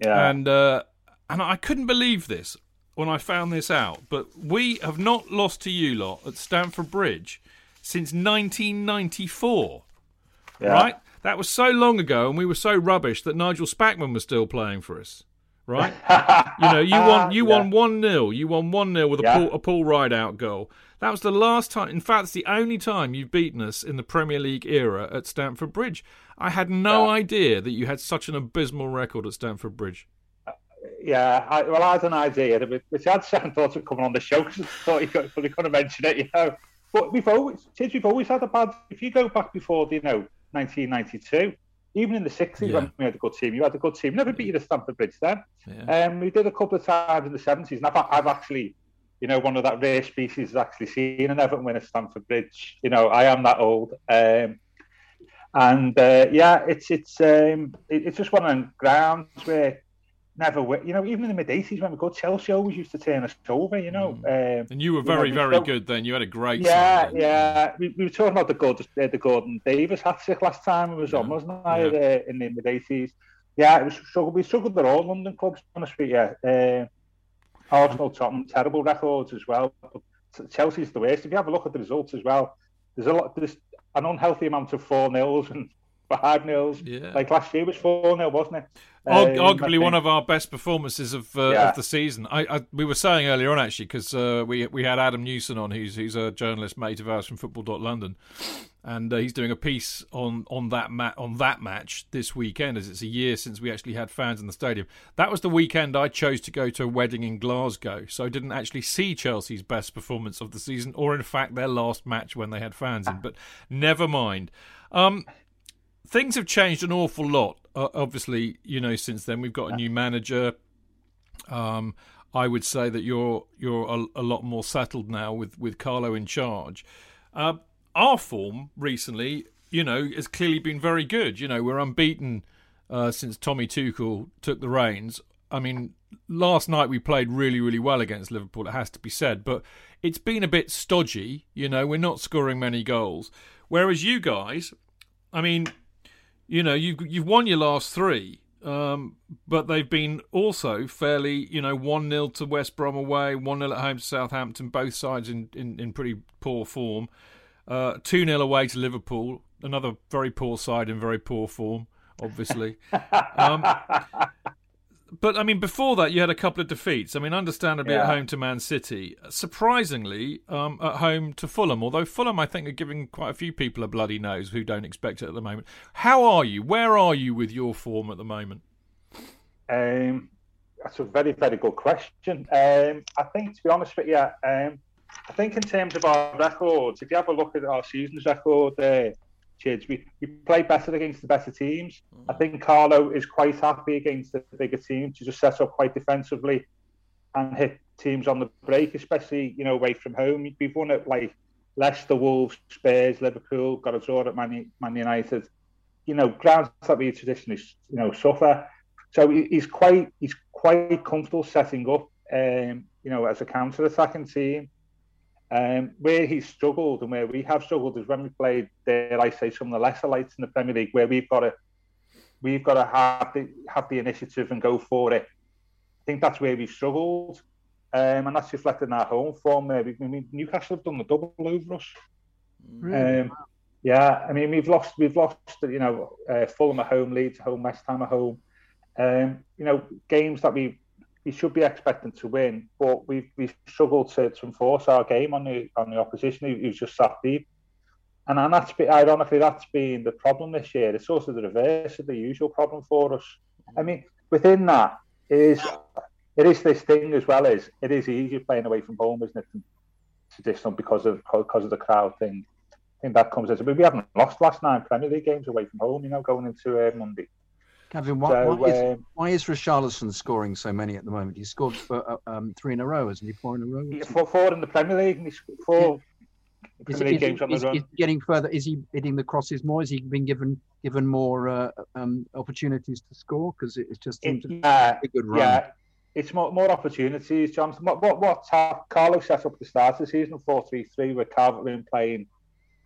Yeah. And uh, and I couldn't believe this when I found this out. But we have not lost to you lot at Stamford Bridge since 1994. Yeah. Right? That was so long ago, and we were so rubbish that Nigel Spackman was still playing for us right? you know, you won you yeah. won one 0 You won one 0 with a yeah. Paul, a Paul Rideout goal. That was the last time. In fact, it's the only time you've beaten us in the Premier League era at Stamford Bridge. I had no yeah. idea that you had such an abysmal record at Stamford Bridge. Uh, yeah, I, well, I had an idea, which I had second thoughts of coming on the show because I thought you could, could have mentioned it, you know. But we've always, we've always had a bad. If you go back before, you know, 1992, even in the 60s yeah. when we had a good team, you had a good team. Never beat you at Stamford Bridge then. Yeah. Um, we did a couple of times in the 70s, and I've, I've actually, you know, one of that rare species has actually seen an Everton win at Stamford Bridge. You know, I am that old. Um, and uh, yeah, it's it's um, it, it's just one of them grounds where never, you know, even in the mid '80s when we got Chelsea always used to turn us over, you know. Mm. Um, and you were very, you know, very good then. You had a great. Yeah, yeah. We, we, were talking about the good, uh, the Gordon Davies hat trick last time it was yeah. on, wasn't it? Yeah. Uh, in the mid '80s. Yeah, it was struggled. We struggled with all London clubs, honest with you. Uh, Arsenal, Tottenham, terrible records as well. But Chelsea's the worst. If you have a look at the results as well, there's a lot. There's an unhealthy amount of four nils and five nils. Yeah. Like last year was four nil, wasn't it? Um, arguably one of our best performances of uh, yeah. of the season. I, I, we were saying earlier on actually because uh, we we had Adam Newson on, who's who's a journalist mate of ours from Football.London, and uh, he's doing a piece on on that ma- on that match this weekend, as it's a year since we actually had fans in the stadium. That was the weekend I chose to go to a wedding in Glasgow, so I didn't actually see Chelsea's best performance of the season, or in fact their last match when they had fans in. But never mind. Um, things have changed an awful lot. Uh, obviously, you know, since then we've got a new manager. Um, I would say that you're you're a, a, lot more settled now with with Carlo in charge. Uh, our form recently, you know, has clearly been very good. You know, we're unbeaten uh, since Tommy Tuchel took the reins. I mean, last night we played really, really well against Liverpool. It has to be said, but it's been a bit stodgy. You know, we're not scoring many goals. Whereas you guys, I mean, you know, you've you've won your last three, um, but they've been also fairly, you know, one 0 to West Brom away, one 0 at home to Southampton, both sides in in, in pretty poor form. Uh, two uh, 0 away to Liverpool, another very poor side in very poor form, obviously. um, but I mean, before that, you had a couple of defeats. I mean, understandably yeah. at home to Man City, surprisingly um, at home to Fulham. Although Fulham, I think, are giving quite a few people a bloody nose who don't expect it at the moment. How are you? Where are you with your form at the moment? Um, that's a very, very good question. Um, I think, to be honest with you, um, I think in terms of our records, if you have a look at our season's record there. Uh, kids. We, we play better against the better teams. Mm. I think Carlo is quite happy against the bigger teams to just set up quite defensively and hit teams on the break, especially, you know, away from home. We've won it like Leicester, Wolves, Spurs, Liverpool, got a draw at Man, Man United. You know, grounds that we traditionally, you know, suffer. So he's quite he's quite comfortable setting up, um, you know, as a counter-attacking team. Um, where he's struggled and where we have struggled is when we played, dare I say, some of the lesser lights in the Premier League, where we've got to we've got to have the have the initiative and go for it. I think that's where we've struggled, um, and that's reflected in our home form. Uh, I mean, Newcastle have done the double over us. Really? Um, yeah, I mean we've lost we've lost you know uh, Fulham at home, Leeds at home, West Ham at home. Um, you know games that we we should be expecting to win, but we've we've struggled to, to enforce our game on the on the opposition who, who's just sat deep. And, and that's been, ironically that's been the problem this year. It's also the reverse of the usual problem for us. I mean, within that is it is this thing as well as it is easier playing away from home, isn't it? Traditional because of because of the crowd thing. I think that comes as but we haven't lost last nine Premier League games away from home, you know, going into uh, Monday. Gavin, why, So, why, is, um, why is Richarlison scoring so many at the moment? He scored for uh, um, three in a row, hasn't he? Four in a row. He's four, four in the Premier League and he's four Is, Premier League is, games on the is, run. is getting further? Is he hitting the crosses more? Is he been given given more uh, um, opportunities to score? Because it's just seemed to be yeah, a good run. yeah, it's more, more opportunities, Jonathan. What what what uh, Carlo set up at the start of the season four three three with Calvert-Lewin playing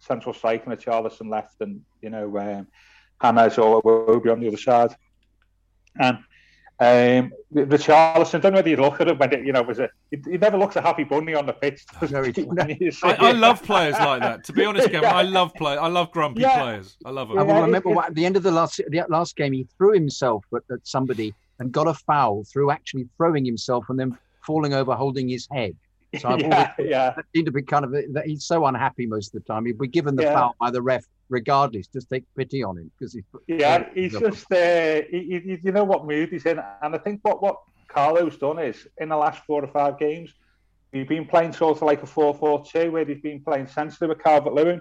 central striker and left, and you know um, Hammers or Iwobi on the other side, and. Um, Richarlison, don't know whether you look at it when it, you know, was it? He, he never looks a happy bunny on the pitch. does No, he he? doesn't. When you see I, I love players like that. To be honest, Kevin, Yeah. I love play. I love grumpy Yeah. players. I love I them. will Yeah, remember it- what, at the end of the last the last game, he threw himself at, at somebody and got a foul through actually throwing himself and then falling over, holding his head. So I've yeah, always yeah. that seemed to be kind of that he's so unhappy most of the time. He'd be given the Yeah. foul by the ref regardless. Just take pity on him because he's Yeah, he's just uh, he, he, you know what mood he's in, and I think what what Carlo's done is in the last four or five games, he's been playing sort of like a 4-4-2 where he's been playing sensitive with Calvert Lewin.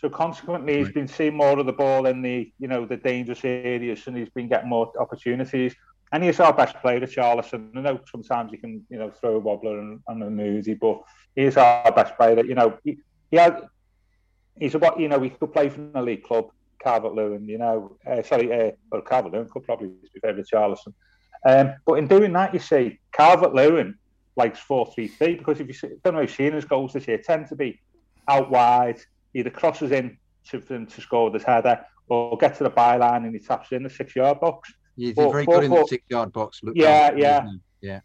So consequently, he's Right. been seeing more of the ball in the you know the dangerous areas, and he's been getting more opportunities. And he's our best player, Charlison. I know sometimes he can you know throw a wobbler and, and a moody, but he's our best player. You know, he, he had he's about you know he could play for an elite club, Calvert Lewin. You know, uh, sorry, uh, well Calvert Lewin could probably be favourite Charlison. Um, but in doing that, you see Calvert Lewin likes four three three because if you see, don't know if you've seen his goals this year, tend to be out wide, either crosses in to for them to score with his header or get to the byline and he taps in the six yard box. he's Four- very four- good in the six yard box. Look, Yeah, Calvert, yeah. yeah.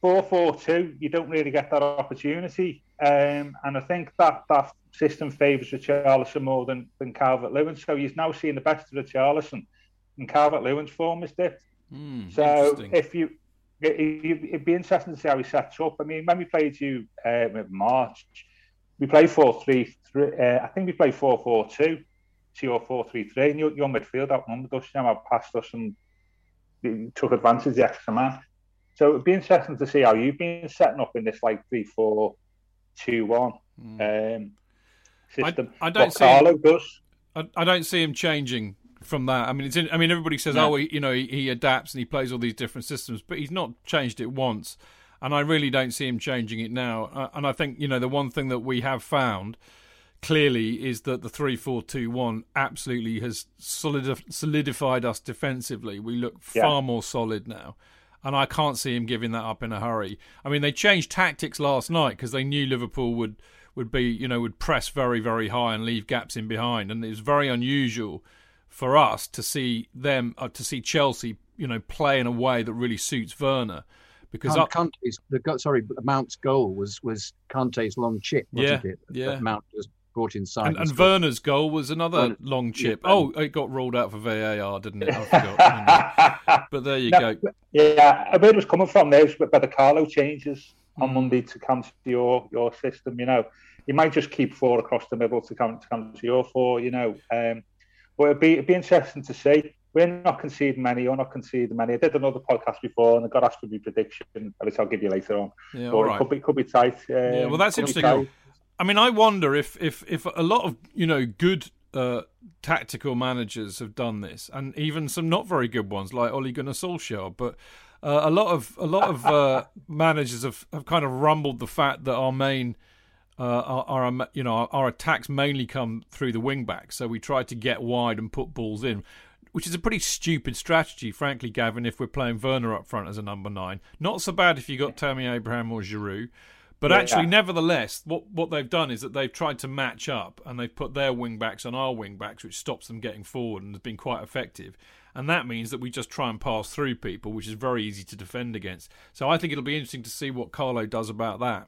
four four two, you don't really get that opportunity. Um, and I think that that system favours Richarlison more than, than Calvert Lewin. So he's now seeing the best of Richarlison and Calvert Lewin's form is dipped. Hmm, So if you it, it'd be interesting to see how he sets up. I mean, when we played you uh, in March, we played four three three. Uh, I think we played 4 4 2 to your four three three, and your, your midfield outnumbered us. You know, passed us and took advantage of the extra man. So it'd be interesting to see how you've been setting up in this like three four two one um, system. I don't what see- Carlo does. I, I don't see him changing from that. I mean, it's in, I mean, everybody says, No. oh, he, you know, he, he adapts and he plays all these different systems, but he's not changed it once, and I really don't see him changing it now. Uh, and I think you know the one thing that we have found clearly is that the three four two one absolutely has solidif- solidified us defensively. We look Yeah. far more solid now. And I can't see him giving that up in a hurry. I mean, they changed tactics last night because they knew Liverpool would, would be, you know, would press very, very high and leave gaps in behind. And it was very unusual for us to see them, uh, to see Chelsea, you know, play in a way that really suits Werner. Because Kan- up, Kante's, the sorry, but Mount's goal was was Kante's long chip, wasn't Yeah, it? That yeah. Mount just brought inside. and, and scored. Werner's goal was another Werner- long chip. yeah, oh, it got ruled out for VAR, didn't it? I forgot. but there you No, go. Yeah, where it was coming from there is by the Carlo changes. On Monday to come to your your system. You know, you might just keep four across the middle to come to come to your four. You know, um, but it'd be it'd be interesting to see. We're not conceding many. You're not conceding many. I did another podcast before, and I got asked for my prediction, which I'll give you later on. Yeah, but all it could be could be tight. Um, Yeah, well, that's interesting. I mean, I wonder if if if a lot of you know good uh, tactical managers have done this, and even some not very good ones like Ole Gunnar Solskjaer, but. Uh, a lot of a lot of uh, managers have, have kind of rumbled the fact that our main uh, our, our you know our, our attacks mainly come through the wing back, so we try to get wide and put balls in, which is a pretty stupid strategy, frankly, Gavin. If we're playing Werner up front as a number nine, not so bad if you got Tammy Abraham or Giroud, But Yeah. actually, nevertheless, what what they've done is that they've tried to match up and they've put their wing backs on our wing backs, which stops them getting forward and has been quite effective. And that means that we just try and pass through people, which is very easy to defend against. So I think it'll be interesting to see what Carlo does about that.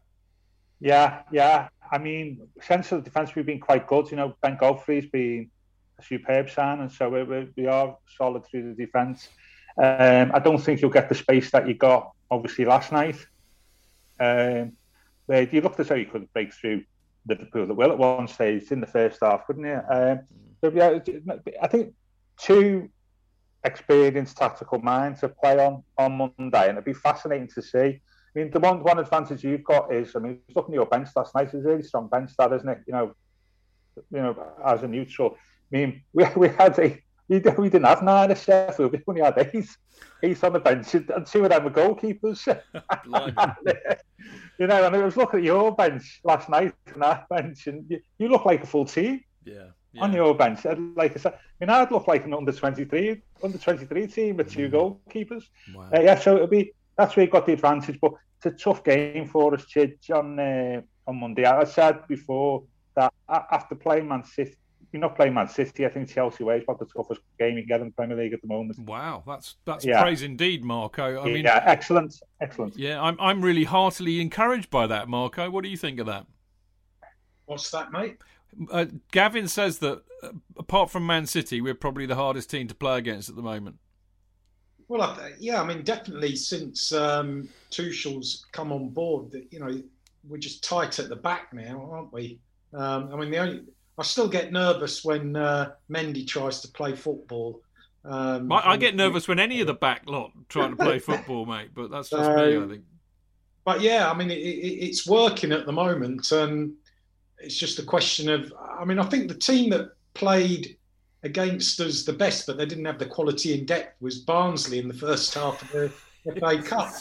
Yeah, yeah. I mean, sense of the defence, we've been quite good. You know, Ben Godfrey's been a superb sign, and so we, we, are solid through the defence. Um, I don't think you'll get the space that you got, obviously, last night. Um, where you looked as though you could break through Liverpool at will at one stage in the first half, couldn't you? Um, so, yeah, I think two experienced tactical mind to play on on Monday, and it'd be fascinating to see. I mean, the one one advantage you've got is, I mean, looking at your bench last night, it's a really strong bench, that isn't it? You know, you know, as a neutral. I mean, we, we had a we, we didn't have nine at Sheffield. We only had eight, eight on the bench, and two of them were goalkeepers. you know, and I was looking at your bench last night and our bench, and you, you look like a full team Yeah. On your bench. And Like I said, I mean, I'd look like an under twenty three, under twenty three team with two goalkeepers. Wow. Uh, yeah, so it'll be that's where you've got the advantage. But it's a tough game for us, Chidge, on uh, on Monday. I said before that after playing Man City, you're not playing Man City. I think Chelsea away is about the toughest game you can get in the Premier League at the moment. Wow, that's that's Yeah. praise indeed, Marco. I mean, yeah, excellent, excellent. yeah, I'm I'm really heartily encouraged by that, Marco. What do you think of that? What's that, mate? Uh, Gavin says that uh, apart from Man City, we're probably the hardest team to play against at the moment. Well, I yeah, I mean, definitely since um, Tuchel's come on board, that you know we're just tight at the back now, aren't we? Um, I mean, the only I still get nervous when uh, Mendy tries to play football. Um, I, I get nervous when any of the back lot trying to play football, mate. But that's just me, I Um, think. but yeah, I mean, it, it, it's working at the moment, and it's just a question of. I mean, I think the team that played against us the best, but they didn't have the quality in depth, was Barnsley in the first half of the FA Cup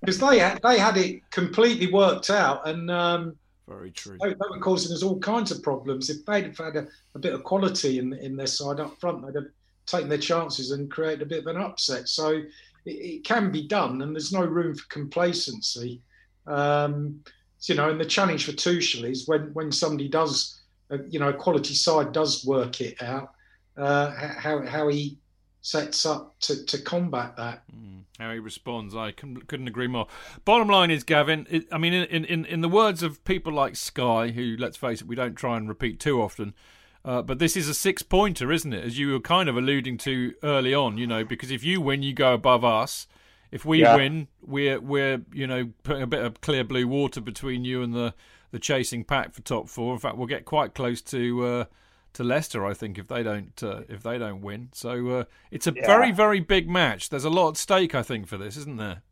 because they had they had it completely worked out, and um, Very true. they, were causing us all kinds of problems. If they'd have had a, a bit of quality in in their side up front, they'd have taken their chances and created a bit of an upset. So it, it can be done, and there's no room for complacency. Um, you know, and the challenge for Tuchel is when when somebody does, uh, you know, quality side does work it out, uh, how how he sets up to, to combat that. How he responds, I couldn't, couldn't agree more. Bottom line is, Gavin. It, I mean, in, in in the words of people like Sky, who let's face it, we don't try and repeat too often. Uh, but this is a six pointer, isn't it? As you were kind of alluding to early on, you know, because if you win, you go above us. If we Yeah. win, we're we're you know putting a bit of clear blue water between you and the the chasing pack for top four. In fact, we'll get quite close to uh, to Leicester, I think, if they don't uh, if they don't win. So uh, it's a Yeah. very very big match. There's a lot at stake, I think, for this, isn't there?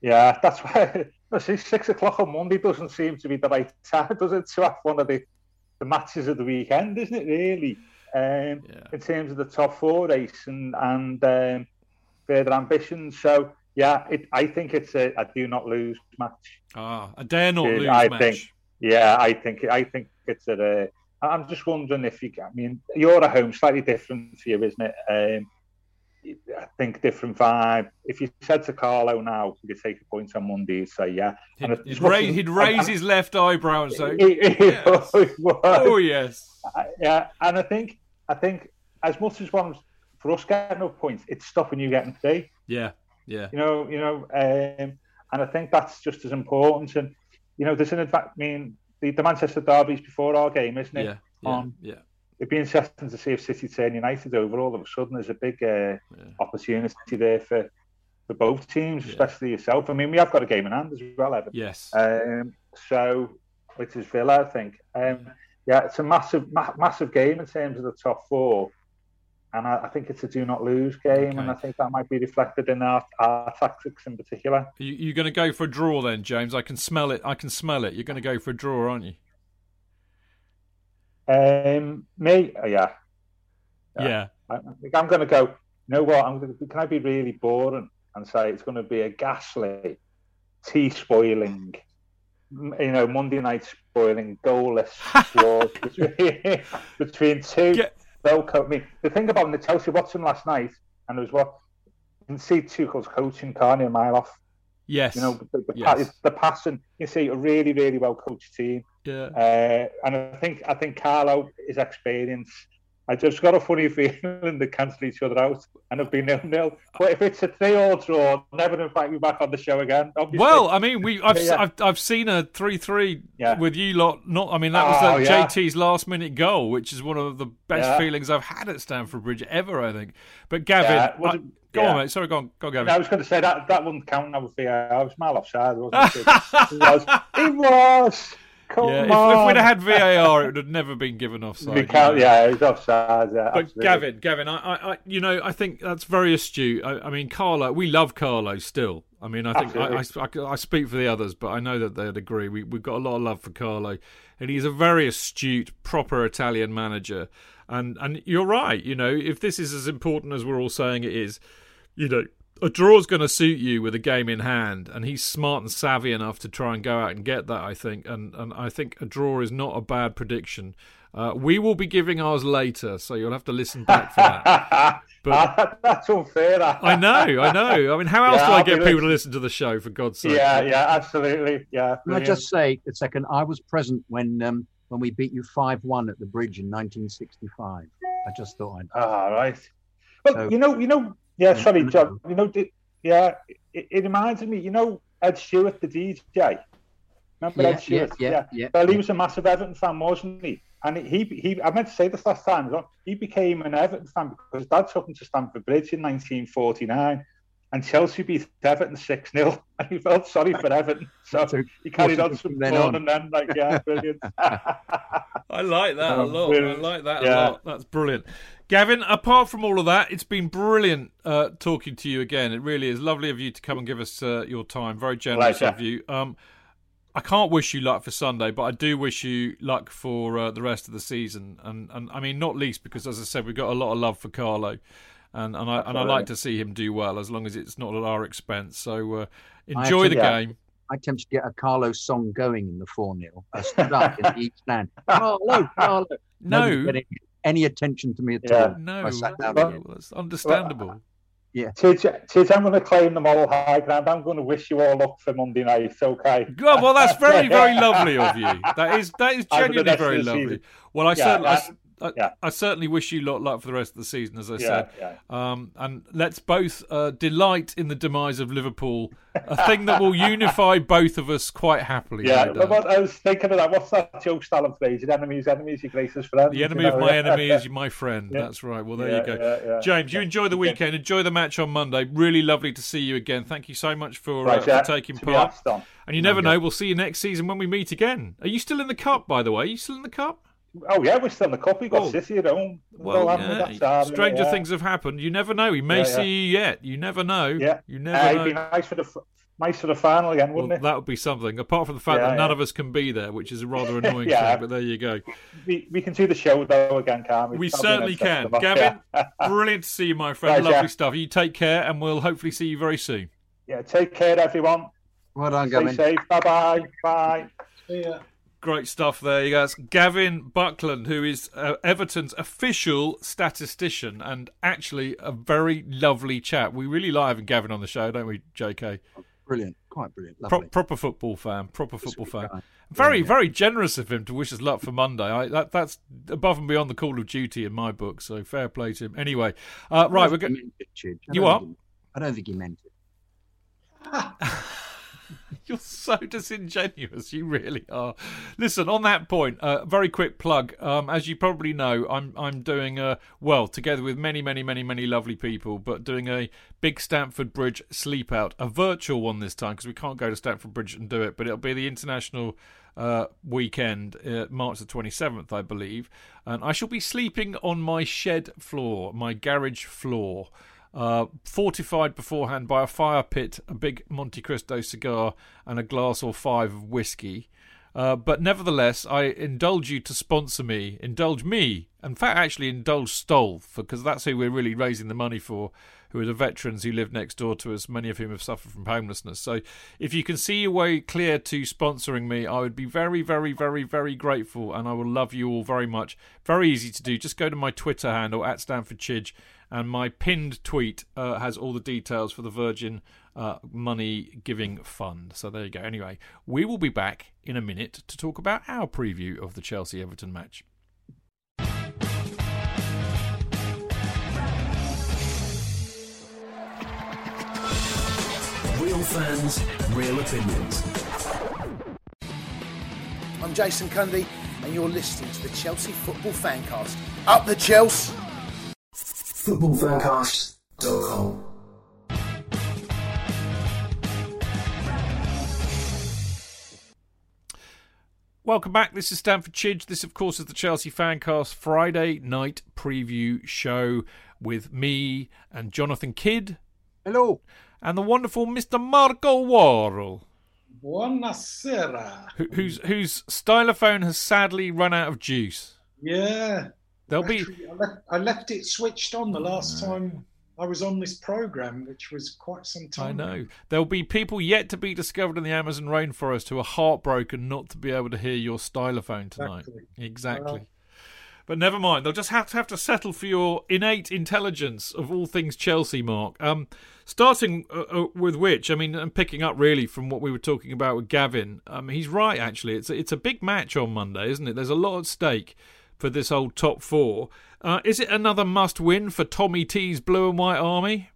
Yeah, that's why. See, six o'clock on Monday doesn't seem to be the right time, does it? To have one of the, the matches of the weekend, isn't it? Really, um, in terms of the top four race and and um, further ambitions. So yeah, it, I think it's a, a do not lose match. Ah, a dare not lose I match. think. Yeah, I think I think it's a. I'm just wondering if you. I mean, you're at home, slightly different for you, isn't it? Um, I think different vibe. If you said to Carlo now, "Could you take a point on Monday?" He'd say, "Yeah." And He'd, ra- he'd raise his left eyebrow and say, yes. "Oh yes." I- yeah, and I think I think as much as one for us getting no points, it's stopping you getting three. Yeah, yeah. You know, you know, um, and I think that's just as important. And you know, there's an advantage. I mean, the, the Manchester derby's before our game, isn't it? Yeah, yeah, Um, yeah. It'd be interesting to see if City turn United over all of a sudden. There's a big uh, opportunity there for for both teams, especially yourself. I mean, we have got a game in hand as well, Evan. Yes. Um, so, which is Villa, I think. Um, yeah, it's a massive, ma- massive game in terms of the top four, and I, I think it's a do not lose game, and I think that might be reflected in our, our tactics in particular. You, you're going to go for a draw then, James? I can smell it. I can smell it. You're going to go for a draw, aren't you? Um, me, uh, yeah, Yeah. I, I think I'm going to go. You know what? I'm going to, can I be really boring and say it's going to be a ghastly, tea spoiling, you know, Monday night spoiling, goalless draws between, between two. Velcro. I mean, the thing about the Chelsea watching last night, and it was what you can see Tuchel's coaching, can't a mile off. Yes. You know, the, the, Yes. the passing. You see a really, really well coached team. Yeah. Uh, and I think I think Carlo is experience. I just got a funny feeling they cancel each other out and it'll be nil nil. But if it's a three all draw, never invite me back on the show again. Obviously. Well, I mean, we I've, Yeah. I've I've seen a three-three Yeah. with you lot. Not, I mean, that was Oh, yeah. JT's last-minute goal, which is one of the best feelings I've had at Stamford Bridge ever. I think. But Gavin, I- go on, mate. Sorry, go on, go on, Gavin. I was going to say that that wouldn't count with VAR. I was mal offside, wasn't it? it was. It was. Come yeah, if, if we'd have had VAR, it would have never been given offside. You know. yeah, it's offside. Yeah, But absolutely. Gavin, Gavin, I, I, you know, I think that's very astute. I, I mean, Carlo, we love Carlo still. I mean, I think I, I, I, I speak for the others, but I know that they'd agree. We, we've got a lot of love for Carlo, and he's a very astute, proper Italian manager. And and you're right. You know, if this is as important as we're all saying it is, you know, a draw's going to suit you with a game in hand, and he's smart and savvy enough to try and go out and get that. I think, and and I think a draw is not a bad prediction. Uh, we will be giving ours later, so you'll have to listen back for that. But that's unfair. I know, I know. I mean, how else Yeah, do I get be people to listen to the show? For God's sake! Yeah, yeah, absolutely. Yeah. Can I just say a second? I was present when um, when we beat you five one at the bridge in 1965. I just thought I'd. Ah, right. Well, So- you know, you know. Yeah, sorry, John. You know, yeah. It, it reminds me. You know, Ed Stewart, the DJ. Remember Yeah, Ed Stewart? yeah, yeah, yeah. Well, he was a massive Everton fan, wasn't he? And he, he, I meant to say this last time. He became an Everton fan because his dad took him to Stamford Bridge in 1949, and Chelsea beat Everton six 0 and he felt sorry for Everton, so So he carried on from some then on. and then like yeah, brilliant. I like that a Um, lot. I like that a lot. That's brilliant. Gavin, apart from all of that, it's been brilliant uh, talking to you again. It really is lovely of you to come and give us uh, your time. Very generous Pleasure. of you. Um, I can't wish you luck for Sunday, but I do wish you luck for uh, the rest of the season. And, and I mean, not least because, as I said, we've got a lot of love for Carlo, and and I and I like to see him do well, as long as it's not at our expense. So uh, enjoy the actually- game. I attempted to get a Carlos song going in the 4 0. I stood up in each stand. Carlo, Carlo. No. Nobody's getting any attention to me at Yeah. all. No, I sat down well, again. that's understandable. Chidge, Chidge, I'm going to claim the all high ground. I'm going to wish you all luck for Monday night. Okay. Good. Well, that's very, very lovely of you. That is that is genuinely very lovely. season. Well, I Yeah, certainly, I, yeah. I certainly wish you lot luck for the rest of the season, as I Yeah, said. yeah. Um, and let's both uh, delight in the demise of Liverpool, a thing that will unify both of us quite happily. Yeah, no but what, I was thinking of that. What's that joke style phrase? Your enemy's enemies, your greatest friends. The you enemy know, of my enemy is my friend. That's right. Well, there you go. James, you enjoy the weekend. Enjoy the match on Monday. Really lovely to see you again. Thank you so much for, Right, uh, for taking part. And you never know, we'll see you next season when we meet again. Are you still in the cup, by the way? Are you still in the cup? Oh yeah, we're still in the cup. We got Oh. City at home. Well, haven't we? yeah, That's hard, stranger yeah. things have happened. You never know. He may Yeah, yeah. see you yet. You never know. Yeah, You Uh, never it'd be know. nice for the f- nice for the final again, wouldn't it? that would be something. Apart from the fact Yeah, that none yeah. of us can be there, which is a rather annoying Yeah. thing. But there you go. We, we can do the show though again, can't we? We That'll certainly can. Gavin, brilliant to see you, my friend. Right, Lovely yeah. stuff. You take care, and we'll hopefully see you very soon. yeah, take care, everyone. Well done, Stay Gavin. safe. Bye bye. Bye. Yeah. Great stuff there. You guys, Gavin Buckland, who is uh, Everton's official statistician, and actually a very lovely chap. We really like having Gavin on the show, don't we, JK? Brilliant. Quite brilliant. Pro- proper football fan. Proper football fan. guy. Very, Yeah. very generous of him to wish us luck for Monday. I, that, that's above and beyond the call of duty in my book. So fair play to him. Anyway, uh, right, we're don't going. think he meant it, Chidge. I You are? I don't think he meant it. You're so disingenuous. You really are. Listen, on that point, a uh, very quick plug. Um, as you probably know, I'm I'm doing a well together with many, many, many, many lovely people, but doing a big Stamford Bridge sleep out, a virtual one this time because we can't go to Stamford Bridge and do it. But it'll be the international uh, weekend, uh, March the 27th, I believe, and I shall be sleeping on my shed floor, my garage floor uh, fortified beforehand by a fire pit, a big Monte Cristo cigar, and a glass or five of whiskey. Uh, but nevertheless, I indulge you to sponsor me, indulge me, in fact, actually indulge Stoll, because that's who we're really raising the money for, who are the veterans who live next door to us, many of whom have suffered from homelessness. So if you can see your way clear to sponsoring me, I would be very, very, very, very grateful, and I will love you all very much. Very easy to do. Just go to my Twitter handle, at Stamford Chidge, And my pinned tweet uh, has all the details for the Virgin uh, Money Giving Fund. So there you go. Anyway, we will be back in a minute to talk about our preview of the Chelsea Everton match. Real fans, real opinions. I'm Jason Cundy, and you're listening to the Chelsea Football Fancast. Up the Chelsea! Footballfancast.com. Welcome back. This is Stamford Chidge. This, of course, is the Chelsea Fancast Friday night preview show with me and Jonathan Kidd. Hello. And the wonderful Mr. Marco Worrall. Buonasera. Who, whose whose stylophone has sadly run out of juice. Yeah. There'll be I left, I left it switched on the last time I was on this program, which was quite some time. I know. There'll be people yet to be discovered in the Amazon rainforest who are heartbroken not to be able to hear your stylophone tonight. Exactly. Exactly. But never mind. They'll just have to have to settle for your innate intelligence of all things Chelsea, Mark. Um, starting uh, uh, with which, I mean, and picking up really from what we were talking about with Gavin. Um, he's right. Actually, it's it's a big match on Monday, isn't it? There's a lot at stake for this old top four. Uh, is it another must-win for Tommy T's Blue and White Army?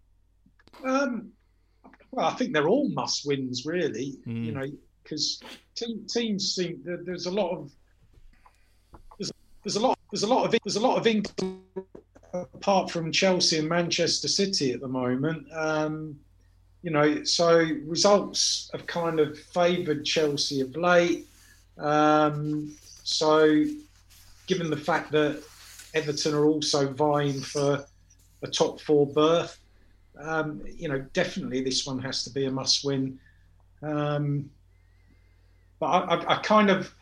Um, well, I think they're all must wins, really. Mm. You know, because team, teams seem there, there's a lot of there's, there's a lot there's a lot of there's a lot of England apart from Chelsea and Manchester City at the moment. Um, you know, so results have kind of favoured Chelsea of late. Um, so, given the fact that Everton are also vying for a top four berth, um, you know, definitely this one has to be a must-win. Um, but I, I, I kind of,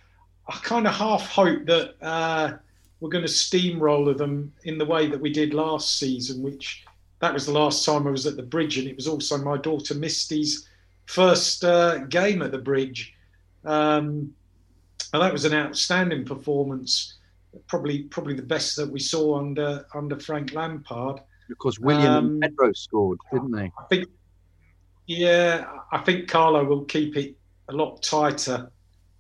I kind of half hope that uh, we're going to steamroller them in the way that we did last season, which that was the last time I was at the bridge, and it was also my daughter Misty's first uh, game at the bridge, um, and that was an outstanding performance. Probably, probably the best that we saw under under Frank Lampard. Because Willian Um, and Pedro scored, didn't they? I think, yeah, I think Carlo will keep it a lot tighter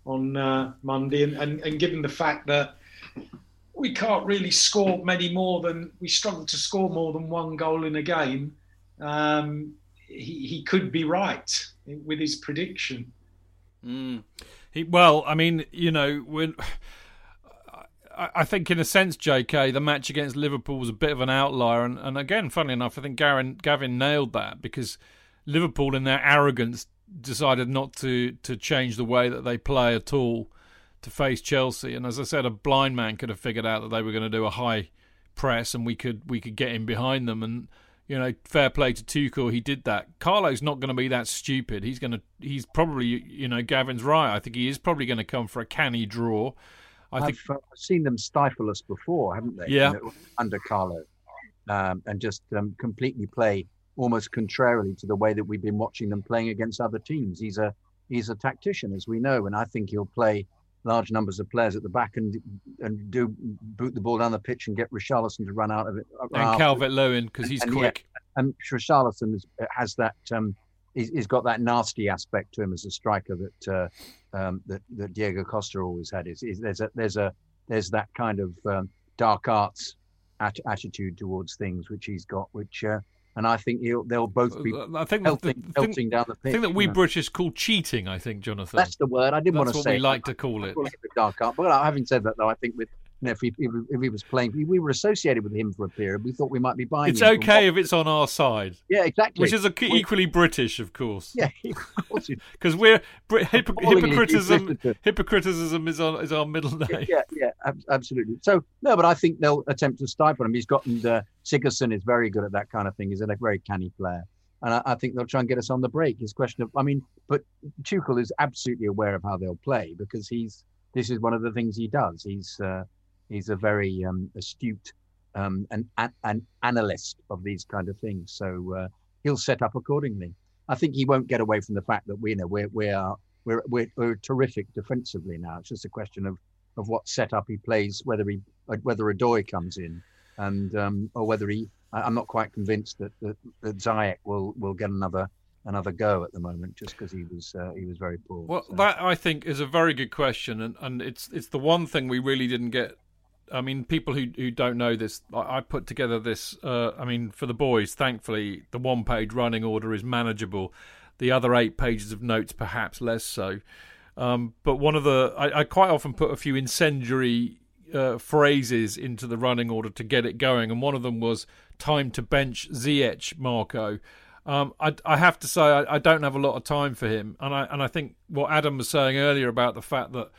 on uh, Monday, and, and, and given the fact that we can't really score many more than we struggle to score more than one goal in a game, um, he, he could be right with his prediction. Mm. He, well, I mean, you know, when I, think in a sense, J.K., the match against Liverpool was a bit of an outlier, and, and again, funnily enough, I think Gavin, Gavin nailed that because Liverpool, in their arrogance, decided not to to change the way that they play at all to face Chelsea. And as I said, a blind man could have figured out that they were going to do a high press, and we could we could get in behind them. And you know, fair play to Tuchel, he did that. Carlo's not going to be that stupid. He's going to he's probably you know Gavin's right. I think he is probably going to come for a canny draw. I I've think uh, seen them stifle us before, haven't they? Yeah. Under Carlo, um, and just um, completely play almost contrarily to the way that we've been watching them playing against other teams. He's a he's a tactician, as we know, and I think he'll play large numbers of players at the back and and do boot the ball down the pitch and get Richarlison to run out of it. and after Calvert Lewin because he's and yeah, quick. and Richarlison has, has that. Um, he's, he's got that nasty aspect to him as a striker that uh, um, that, that Diego Costa always had. Is, there's a there's a there's that kind of um, dark arts at, attitude towards things which he's got, which uh, and I think he'll they'll both be I think pelting, the, the pelting thing, down the pitch. thing that we you know. British call cheating. I think Jonathan. That's the word. I didn't want That's to what say we like to call it. call it the dark art. But having said that, though, I think with you know, if he if, he- if he was playing, we were associated with him for a period. We thought we might be buying. It's okay if it's on our side. Yeah, exactly. Which is a, We- equally British, of course. Yeah, of course. Because we're Brit- hypo- Appalling hypocritism. Hypocriticism is our is our middle name. yeah, yeah, ab- absolutely. So no, but I think they'll attempt to stifle him. He's gotten the Sigurdsson is very good at that kind of thing. He's a very canny player, and I, think they'll try and get us on the break. A question of, I mean, but Tuchel is absolutely aware of how they'll play because he's this is one of the things he does. He's uh, he's a very um, astute um, and an, an analyst of these kind of things. So uh, he'll set up accordingly. I think he won't get away from the fact that we you know we're we are we're, we're we're terrific defensively now. It's just a question of of what setup he plays, whether he whether Odoi comes in. and um, or whether he. I'm not quite convinced that that, that Ziyech will will get another another go at the moment, just because he was uh, he was very poor. Well, so. that I think is a very good question, and, and it's it's the one thing we really didn't get. I mean, people who who don't know this, I, I put together this. Uh, I mean, for the boys, thankfully, the one page running order is manageable. The other eight pages of notes, perhaps less so. Um, but one of the, I, I, quite often put a few incendiary uh, phrases into the running order to get it going, and one of them was time to bench Ziyech, Marco. Um, I, I, have to say I, I, don't have a lot of time for him, and I and I think what Adam was saying earlier about the fact that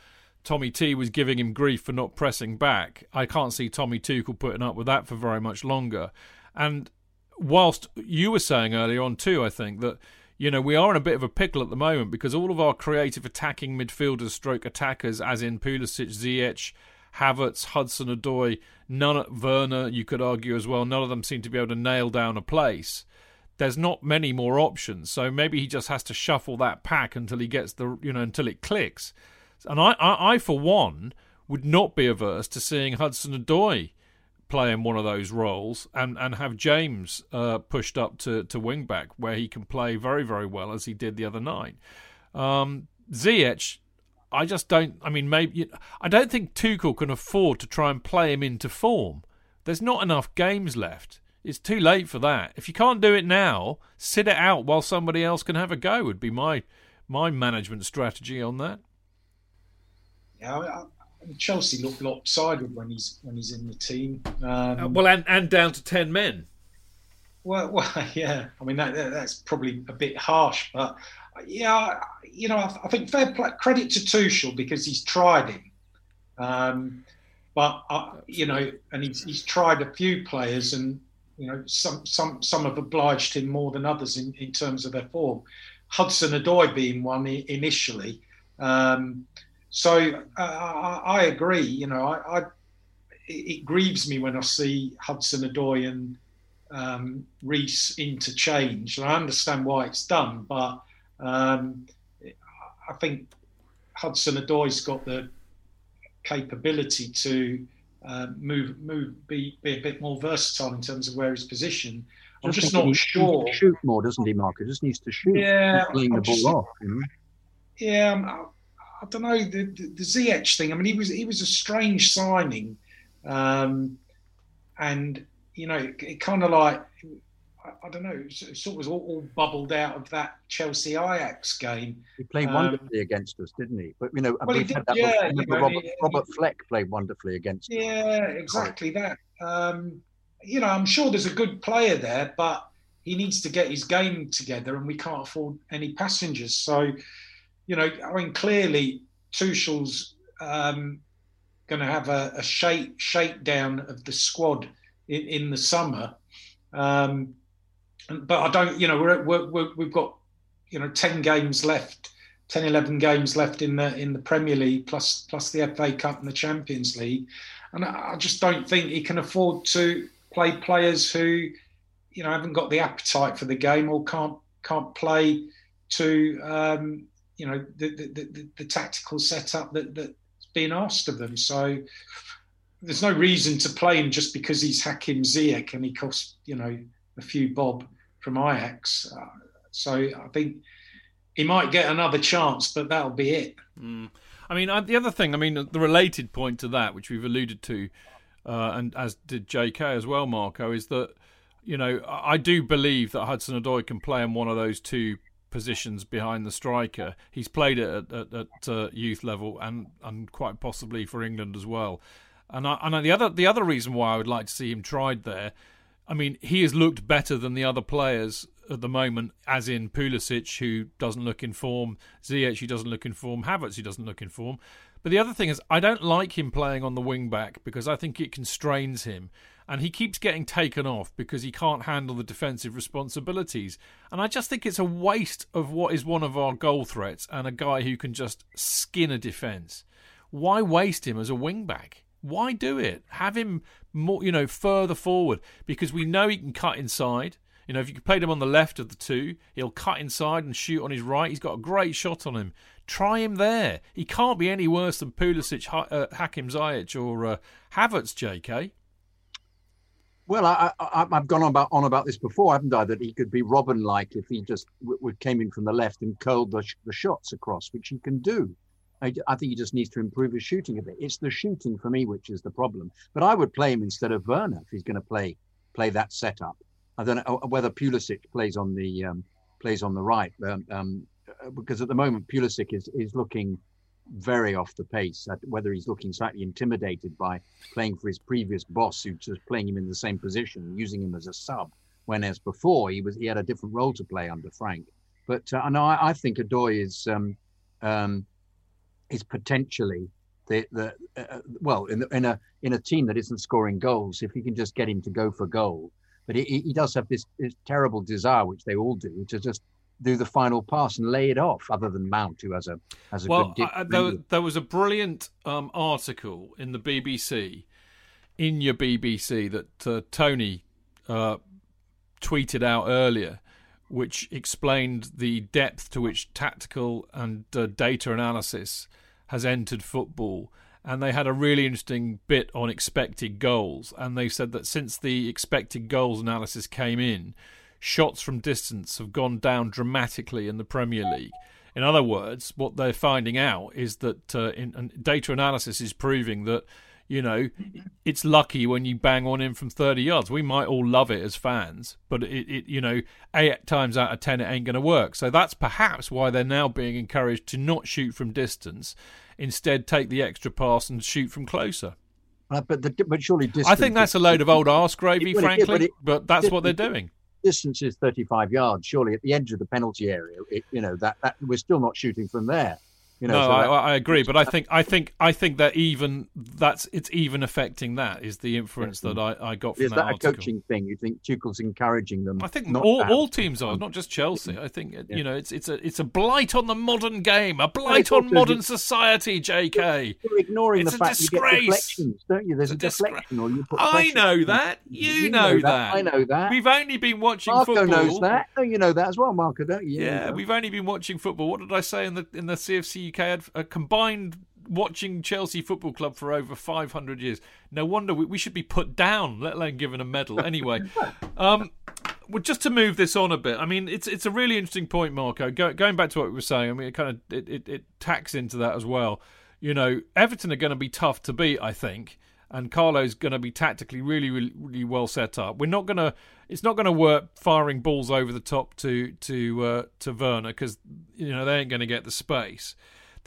Tommy T was giving him grief for not pressing back. I can't see Tommy Tuchel putting up with that for very much longer. And whilst you were saying earlier on too, I think that you know, we are in a bit of a pickle at the moment because all of our creative attacking midfielders, stroke attackers, as in Pulisic, Ziyech, Havertz, Hudson Odoi, none at Werner, you could argue as well, none of them seem to be able to nail down a place. There's not many more options, so maybe he just has to shuffle that pack until he gets the, you know, until it clicks. And I, I, I for one, would not be averse to seeing Hudson Odoi playing one of those roles and, and have James uh, pushed up to, to wing back where he can play very, very well as he did the other night. Um, Ziyech, I just don't. I mean, maybe I don't think Tuchel can afford to try and play him into form. There's not enough games left. It's too late for that. If you can't do it now, sit it out while somebody else can have a go. Would be my my management strategy on that. Yeah, Chelsea look lopsided when he's when he's in the team. Um, uh, well, and, and down to ten men. Well, well, yeah. I mean that, that's probably a bit harsh, but yeah, you know, I, I think fair play, credit to Tuchel because he's tried him. Um, but uh, you know, and he's, he's tried a few players, and you know, some some some have obliged him more than others in, in terms of their form. Hudson Odoi being one initially. Um, so uh, I, I, agree. You know, I, I, it grieves me when I see Hudson Odoi and um, Reece interchange. And I understand why it's done, but um, I think Hudson Odoi's got the capability to uh, move, move, be, be a bit more versatile in terms of where he's positioned. I'm just, just not he, sure. Shoot more, doesn't he, Mark? He just needs to shoot. Yeah, playing the just, ball off. You know? Yeah, I'm, I don't know the, the, the Ziyech thing. I mean, he was he was a strange signing, um, and you know, it, it kind of like I, I, don't know, it sort of was all, all, bubbled out of that Chelsea Ajax game. He played um, wonderfully against us, didn't he? But you know, well, did, yeah, you know, Robert, he, Robert, Fleck played wonderfully against. Yeah, us. exactly that. Um, you know, I'm sure there's a good player there, but he needs to get his game together, and we can't afford any passengers. So you know, I mean, clearly Tuchel's um, going to have a, a shake shakedown of the squad in, in the summer. Um, but I don't, you know, we're, we have got, you know, 10 games left, 10, 11 games left in the in the Premier League, plus plus the FA Cup and the Champions League. And I, I just don't think he can afford to play players who, you know, haven't got the appetite for the game or can't can't play to um, you know the the, the, the tactical setup that that's been asked of them. So there's no reason to play him just because he's Hakim Ziyech and he costs you know a few bob from Ajax. Uh, so I think he might get another chance, but that'll be it. Mm. I mean, uh, the other thing, I mean, the related point to that, which we've alluded to, uh, and as did J.K. as well, Marco, is that you know I do believe that Hudson Odoi can play in one of those two positions behind the striker. He's played it at, at, at uh, youth level and, and quite possibly for England as well. And I, and the other the other reason why I would like to see him tried there, I mean, he has looked better than the other players at the moment, as in Pulisic, who doesn't look in form, Ziyech, who doesn't look in form, Havertz, who doesn't look in form. But the other thing is, I don't like him playing on the wing back because I think it constrains him and he keeps getting taken off because he can't handle the defensive responsibilities. And I just think it's a waste of what is one of our goal threats and a guy who can just skin a defence. Why waste him as a wingback? Why do it? Have him more, you know, further forward because we know he can cut inside. You know, if you played him on the left of the two, he'll cut inside and shoot on his right. He's got a great shot on him. Try him there. He can't be any worse than Pulisic, uh, Hakim Ziyech, or uh, Havertz, JK. Well, I, I've gone on about on about this before, haven't I? That he could be Robben-like if he just w- w- came in from the left and curled the, sh- the shots across, which he can do. I, I think he just needs to improve his shooting a bit. It's the shooting for me which is the problem. But I would play him instead of Werner if he's going to play play that setup. I don't know uh, whether Pulisic plays on the um, plays on the right um, um, uh, because at the moment Pulisic is is looking very off the pace. Whether he's looking slightly intimidated by playing for his previous boss, who's just playing him in the same position, using him as a sub, when as before he was he had a different role to play under Frank. But uh, no, I, I think Odoi is um, um, is potentially the the uh, well in the, in a in a team that isn't scoring goals. If you can just get him to go for goal, but he, he does have this, this terrible desire, which they all do, to just do the final pass and lay it off, other than Mount, who has a has a well, good. Dip, I, there, there, was a brilliant um, article in the BBC, in your BBC, that uh, Tony uh, tweeted out earlier, which explained the depth to which tactical and uh, data analysis has entered football. And they had a really interesting bit on expected goals. And they said that since the expected goals analysis came in, shots from distance have gone down dramatically in the Premier League. In other words, what they're finding out is that uh, in, data analysis is proving that you know, it's lucky when you bang one in from 30 yards. We might all love it as fans, but it, it you know, eight times out of 10, it ain't going to work. So that's perhaps why they're now being encouraged to not shoot from distance, instead, take the extra pass and shoot from closer. Uh, but the, but surely distance. I think that's a load of old arse gravy, frankly. but, it, but, that's what they're doing. Distance is 35 yards. Surely at the edge of the penalty area, you know that, that we're still not shooting from there. You know, no, so I, that, I, agree, but I think I think I think that even that's it's even affecting that is the inference that I, I got from is that, that, article. a coaching thing? You think Tuchel's encouraging them? I think all, all teams are, not just Chelsea. I think uh, Yeah. you know it's it's a it's a blight on the modern game, a blight on modern society. J.K. You're ignoring It's the fact you get disgrace. deflections, don't you? There's a a disgra- deflection, or you put. I know that. You, know, that. I know that. We've only been watching Marco football. knows that. No, you know that as well, Marco, don't you? Yeah, You know. we've only been watching football. What did I say in the in the CFC UK? Had a combined watching Chelsea Football Club for over 500 years. No wonder we, we should be put down, let alone given a medal. Anyway, um, well, just to move this on a bit, I mean, it's it's a really interesting point, Marco. Go, going back to what we were saying, I mean, it kind of it, it, it tacks into that as well. You know, Everton are going to be tough to beat, I think. And Carlo's going to be tactically really, really, really well set up. We're not going to. It's not going to work firing balls over the top to to uh, to Werner because you know they ain't going to get the space.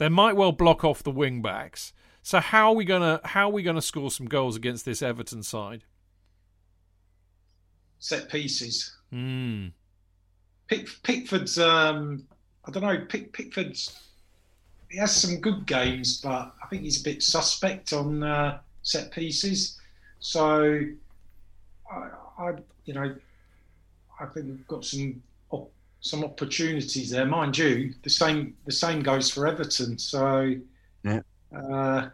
They might well block off the wing backs. So how are we gonna how are we gonna score some goals against this Everton side? Set pieces. Hmm. Pick, Pickford's. Um, I don't know. Pick, Pickford's. He has some good games, but I think he's a bit suspect on uh, set pieces. So, I, I, you know, I think we've got some some opportunities there. Mind you, the same the same goes for Everton. So, Yeah. uh,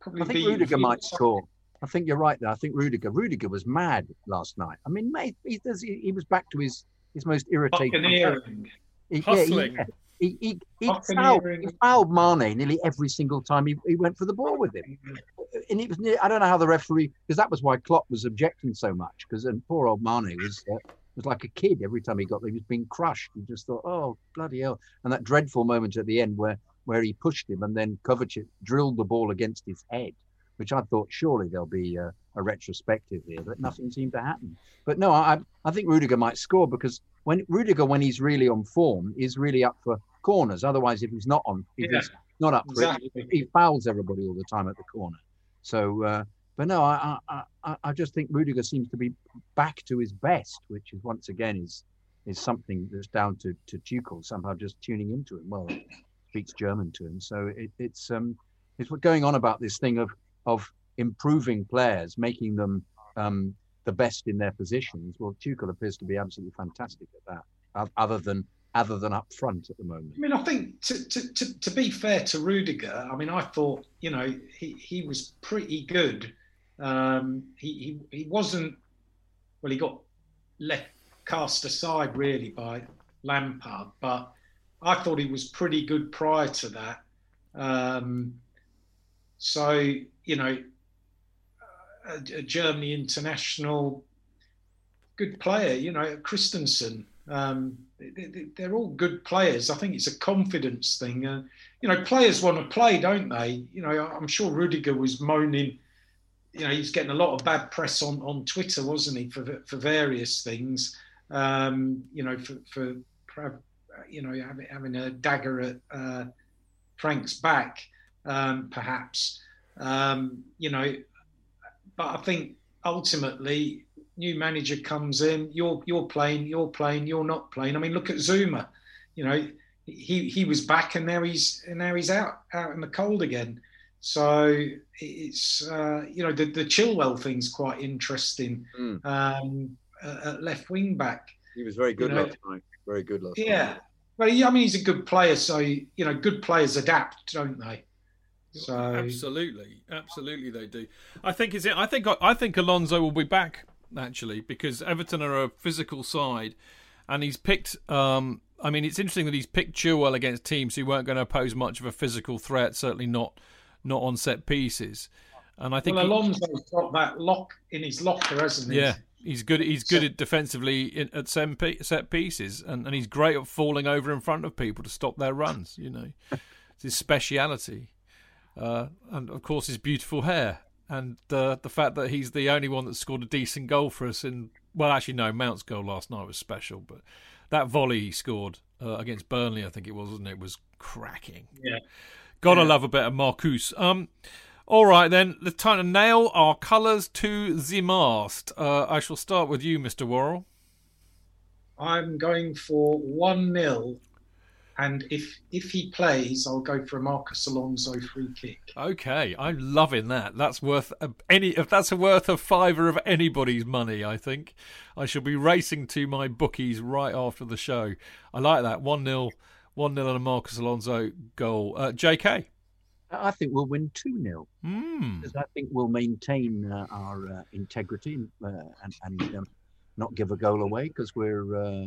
probably I think Rudiger might score. I think you're right there. I think Rudiger. Rudiger was mad last night. I mean, mate, he, does- he, he was back to his his most irritating. Buccaneering. He, yeah, Hustling. he, he, he, he, fouled, Buccaneering. he fouled Mane nearly every single time he, he went for the ball with him. And it was near, I don't know how the referee because that was why Klopp was objecting so much because and poor old Mane was uh, was like a kid every time he got there. He was being crushed. He just thought, oh bloody hell! And that dreadful moment at the end where where he pushed him and then Kovacic drilled the ball against his head, which I thought surely there'll be a, a retrospective here, but nothing seemed to happen. But no, I I think Rudiger might score because when Rudiger when he's really on form is really up for corners. Otherwise, if he's not on, if Yeah, he's not up for exactly. it, he fouls everybody all the time at the corner. So, uh, but no, I, I I just think Rudiger seems to be back to his best, which is once again is is something that's down to to Tuchel somehow just tuning into him. Well, speaks German to him, so it, it's um it's what going on about this thing of of improving players, making them um the best in their positions. Well, Tuchel appears to be absolutely fantastic at that. Other than other than up front at the moment. I mean, I think to, to, to, to be fair to Rudiger, I mean, I thought, you know, he, he was pretty good. Um, he, he, he wasn't, well, he got left cast aside really by Lampard, but I thought he was pretty good prior to that. Um, so, you know, a, a Germany international, good player. You know, Christensen. Um, they, are all good players. I think it's a confidence thing. Uh, you know, players want to play, don't they? You know, I'm sure Rudiger was moaning. You know, he's getting a lot of bad press on, on Twitter, wasn't he, for for various things. Um, you know, for, for you know having, having a dagger at uh, Frank's back, um, perhaps. Um, you know, but I think ultimately new manager comes in, you're you're playing, you're playing, you're not playing. I mean, look at Zouma. You know, he he was back and now he's and now he's out out in the cold again. So it's uh, you know the the Chilwell thing's quite interesting. Mm. Um, uh, left wing back. He was very good you know, last night. Very good last yeah. night. Yeah. Well, I mean, he's a good player, so you know, good players adapt, don't they? So absolutely, absolutely, they do. I think is it. I think I think Alonso will be back actually because Everton are a physical side, and he's picked. Um, I mean, it's interesting that he's picked Chilwell against teams who weren't going to pose much of a physical threat. Certainly not not on set pieces. And I think well, Alonso's got that lock in his locker, hasn't he? Yeah, he's good. He's good at defensively in, at set pieces, and, and he's great at falling over in front of people to stop their runs. You know, it's his speciality uh, and of course his beautiful hair, and uh, the fact that he's the only one that scored a decent goal for us in. Well, actually, no, Mount's goal last night was special, but that volley he scored uh, against Burnley, I think it was, wasn't it? Was cracking. Yeah. Gotta yeah. love a bit of Marcos. Um, all right then, let's time to nail our colours to the mast. Uh, I shall start with you, Mr. Worrall. I'm going for one 0 and if if he plays, I'll go for a Marcos Alonso free kick. Okay, I'm loving that. That's worth a, any if that's worth a fiver of anybody's money. I think I shall be racing to my bookies right after the show. I like that one 0 one 0 and a Marcos Alonso goal. Uh, J.K. I think we'll win 2 0. Mm. Because I think we'll maintain uh, our uh, integrity uh, and, and um, not give a goal away because we're uh,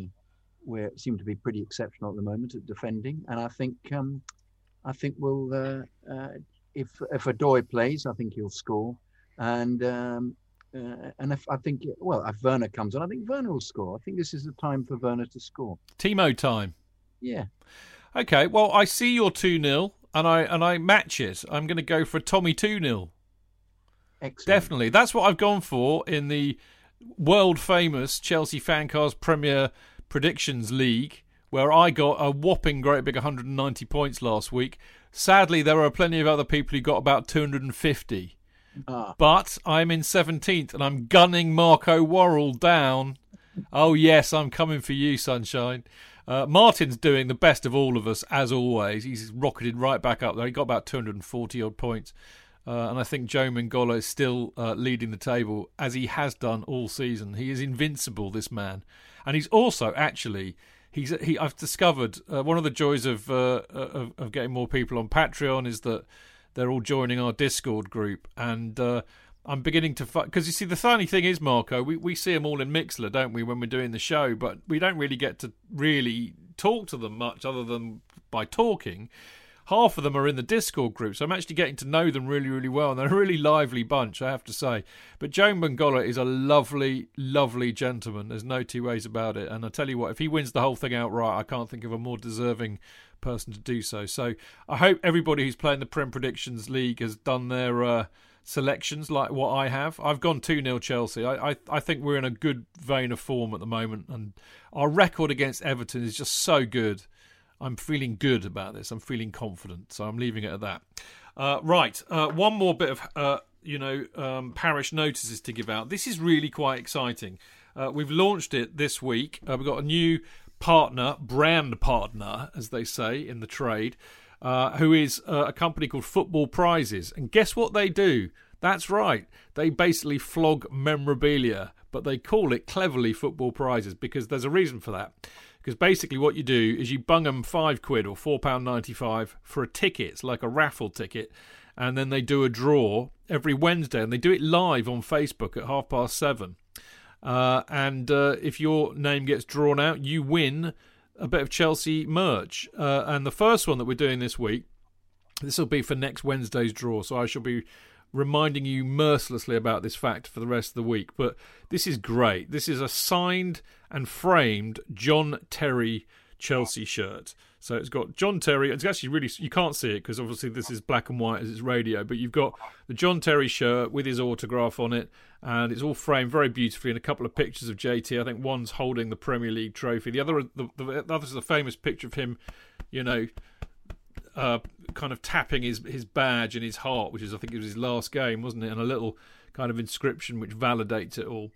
we seem to be pretty exceptional at the moment at defending, and I think um, I think we'll uh, uh, if if Odoi plays, I think he'll score, and um, uh, and if I think well, if Werner comes on, I think Werner will score. I think this is the time for Werner to score. Timo time. Yeah. Okay. Well, I see your two 0 and I and I match it. I'm going to go for a Tommy two 0 Excellent. Definitely, that's what I've gone for in the world famous Chelsea Fancast Premier Predictions League, where I got a whopping great big 190 points last week. Sadly, there are plenty of other people who got about 250. Ah. But I'm in 17th and I'm gunning Marco Worrall down. Oh, yes, I'm coming for you, Sunshine. Uh, Martin's doing the best of all of us, as always. He's rocketed right back up there. He got about 240 odd points. Uh, and I think Joe Mangolo is still uh, leading the table, as he has done all season. He is invincible, this man and he's also actually he's he. I've discovered uh, one of the joys of, uh, of, of getting more people on Patreon is that they're all joining our Discord group, and uh, I'm beginning to because you see the funny thing is Marco, we we see them all in Mixlr, don't we, when we're doing the show, but we don't really get to really talk to them much other than by talking half of them are in the Discord group, so I'm actually getting to know them really, really well, and they're a really lively bunch, I have to say. But Joe Mangolo is a lovely, lovely gentleman. There's no two ways about it. And I tell you what, if he wins the whole thing outright, I can't think of a more deserving person to do so. So I hope everybody who's playing the Prem Predictions League has done their uh, selections like what I have. I've gone 2 0 Chelsea. I, I, I think we're in a good vein of form at the moment, and our record against Everton is just so good. I'm feeling good about this. I'm feeling confident. So I'm leaving it at that. Uh, right. Uh, one more bit of, uh, you know, um, parish notices to give out. This is really quite exciting. Uh, we've launched it this week. Uh, we've got a new partner, brand partner, as they say in the trade, uh, who is a company called Football Prizes. And guess what they do? That's right. They basically flog memorabilia, but they call it cleverly Football Prizes because there's a reason for that. Because basically, what you do is you bung them five quid or four pound ninety five for a ticket, it's like a raffle ticket, and then they do a draw every Wednesday, and they do it live on Facebook at half past seven. Uh, and uh, if your name gets drawn out, you win a bit of Chelsea merch. Uh, and the first one that we're doing this week, this will be for next Wednesday's draw. So I shall be reminding you mercilessly about this fact for the rest of the week. But this is great. This is a signed and framed John Terry Chelsea shirt. So it's got John Terry. It's actually really you can't see it because obviously this is black and white as it's radio. But you've got the John Terry shirt with his autograph on it, and it's all framed very beautifully. And a couple of pictures of JT. I think one's holding the Premier League trophy. The other, the, the, the other's a famous picture of him, you know, uh, kind of tapping his his badge and his heart, which is I think it was his last game, wasn't it? And a little kind of inscription which validates it all.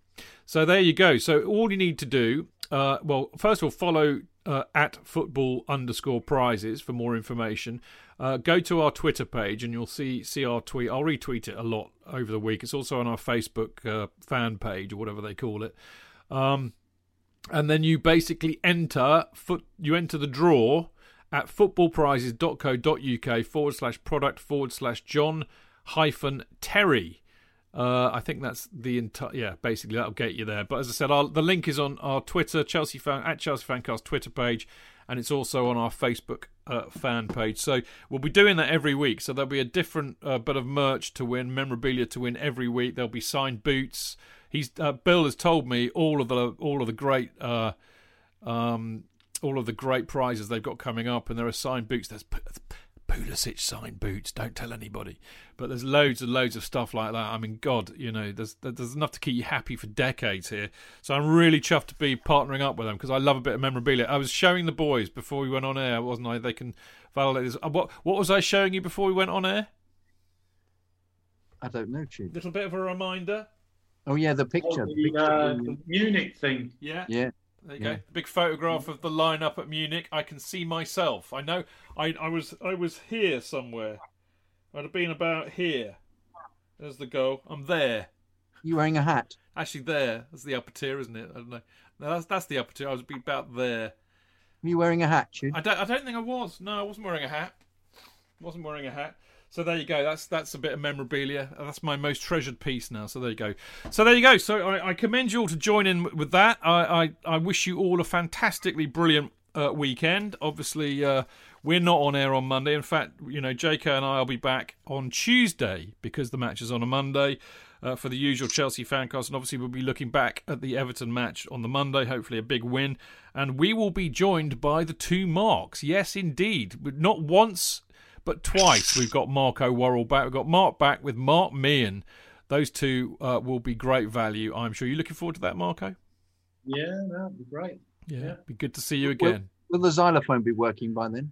So there you go. So all you need to do, uh, well, first of all, follow uh, at football underscore prizes for more information. Uh, go to our Twitter page and you'll see see our tweet. I'll retweet it a lot over the week. It's also on our Facebook uh, fan page or whatever they call it. Um, and then you basically enter foot. You enter the draw at footballprizes.co.uk forward slash product forward slash John hyphen Terry. Uh, I think that's the entire. Yeah, basically that'll get you there. But as I said, our, the link is on our Twitter, Chelsea fan at Chelsea Fancast Twitter page, and it's also on our Facebook uh, fan page. So we'll be doing that every week. So there'll be a different uh, bit of merch to win, memorabilia to win every week. There'll be signed boots. He's uh, Bill has told me all of the all of the great. Uh, um, all of the great prizes they've got coming up, and there are signed boots. There's Pulisic signed boots. Don't tell anybody. But there's loads and loads of stuff like that. I mean, God, you know, there's there's enough to keep you happy for decades here. So I'm really chuffed to be partnering up with them because I love a bit of memorabilia. I was showing the boys before we went on air, wasn't I? They can validate this. Uh, what what was I showing you before we went on air? I don't know, Chief. Little bit of a reminder. Oh yeah, the picture. Oh, the the, picture. uh, the Munich thing. Yeah. yeah. There you Yeah. go. Big photograph of the lineup at Munich. I can see myself. I know. I I was I was here somewhere. I'd have been about here. There's the goal. I'm there. You wearing a hat? Actually, there. That's the upper tier, isn't it? I don't know. No, that's that's the upper tier. I was about there. Were you wearing a hat? I don't. I don't think I was. No, I wasn't wearing a hat. I Wasn't wearing a hat. So there you go. That's that's a bit of memorabilia. That's my most treasured piece now. So there you go. So there you go. So I, I commend you all to join in with that. I I, I wish you all a fantastically brilliant uh, weekend. Obviously, uh, we're not on air on Monday. In fact, you know, JK and I will be back on Tuesday because the match is on a Monday. Uh, for the usual Chelsea fancast, and obviously we'll be looking back at the Everton match on the Monday. Hopefully, a big win, and we will be joined by the two Marks. Yes, indeed, not once but twice we've got Marco Worrall back. We've got Mark back with Mark Meehan. Those two uh, will be great value, I'm sure. You looking forward to that, Marco? Yeah, that'd be great. Yeah, be good to see you again. Will the Stylophone be working by then?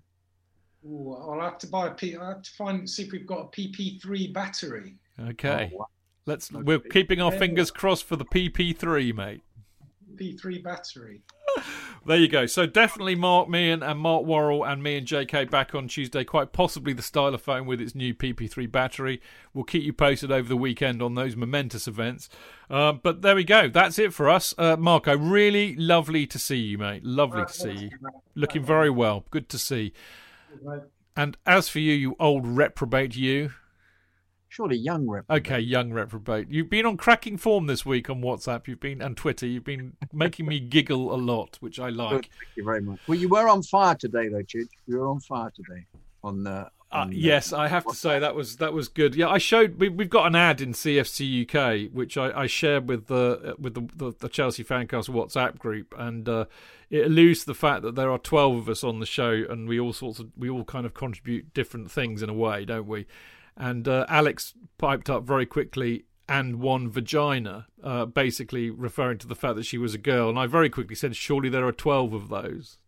Ooh, I'll have to buy a P. I have to find see if we've got a PP3 battery. Okay, Oh, wow. let's. We're keeping our fingers crossed for the PP3, mate. P3 battery. There you go. So definitely Mark Meehan and Mark Worrall and me and JK back on Tuesday. Quite possibly the Stylophone with its new PP3 battery. We'll keep you posted over the weekend on those momentous events. Uh, but there we go. That's it for us. Uh, Marco, really lovely to see you, mate. Lovely to see you. Looking very well. Good to see. And as for you, you old reprobate, you. Surely young reprobate. Okay, young reprobate. You've been on cracking form this week on WhatsApp. You've been and Twitter. You've been making me giggle a lot, which I like. Good, Thank you very much. Well, you were on fire today, though, Chid. You were on fire today. On uh, Uh, uh, yes, I have to say that was that was good. Yeah, I showed we, we've got an ad in CFC UK which I, I shared with the with the, the, the Chelsea Fancast WhatsApp group, and uh, it alludes to the fact that there are twelve of us on the show, and we all sorts of we all kind of contribute different things in a way, don't we? And uh, Alex piped up very quickly and one vagina, uh, basically referring to the fact that she was a girl, and I very quickly said, surely there are twelve of those.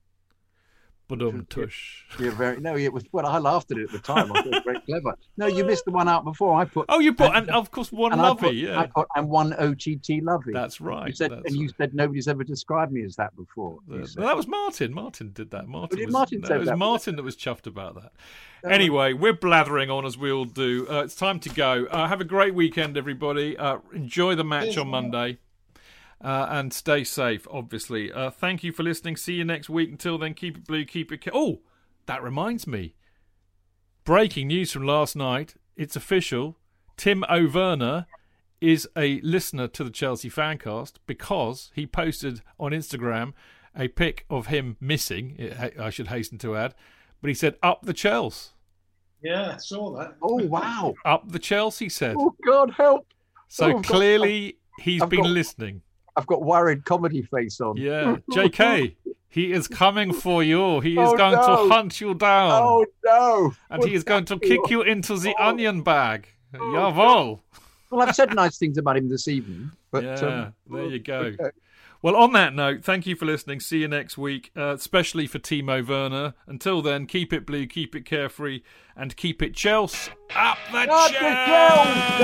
But um, tush. You're very no. It was well. I laughed at it at the time. I thought it was very clever. No, you missed the one out before. I put. Oh, you put, and of course, one and I lovey, put- yeah. I put, and one OTT lovey. That's right. You said, that's and you said nobody's ever described me as that before. you Well, that was Martin. Martin did that. Martin did was, Martin no, say it was that? Martin that was chuffed about that. Anyway, we're blathering on as we all do. Uh, it's time to go. Uh, have a great weekend, everybody. Uh, enjoy the match on Monday. Uh, and stay safe, obviously. Uh, thank you for listening. See you next week. Until then, keep it blue, keep it. Ca- oh, that reminds me. Breaking news from last night. It's official. Timo Werner is a listener to the Chelsea Fancast because he posted on Instagram a pic of him missing. I should hasten to add, but he said, "Up the Chelsea." Yeah, I saw that. Oh wow! Up the Chelsea he said. Oh God, help! So Oh, I've got- clearly he's I've been got- listening. I've got worried comedy face on. Yeah, J.K. He is coming for you. He is Oh, going no. to hunt you down. Oh no! and he is going to kick you into the Oh. onion bag. Jawohl. Well, I've said nice things about him this evening, but yeah, um, there you go. okay. Well, on that note, thank you for listening. See you next week, uh, especially for Timo Werner. Until then, keep it blue, keep it carefree, and keep it Chelsea Up the Chelsea!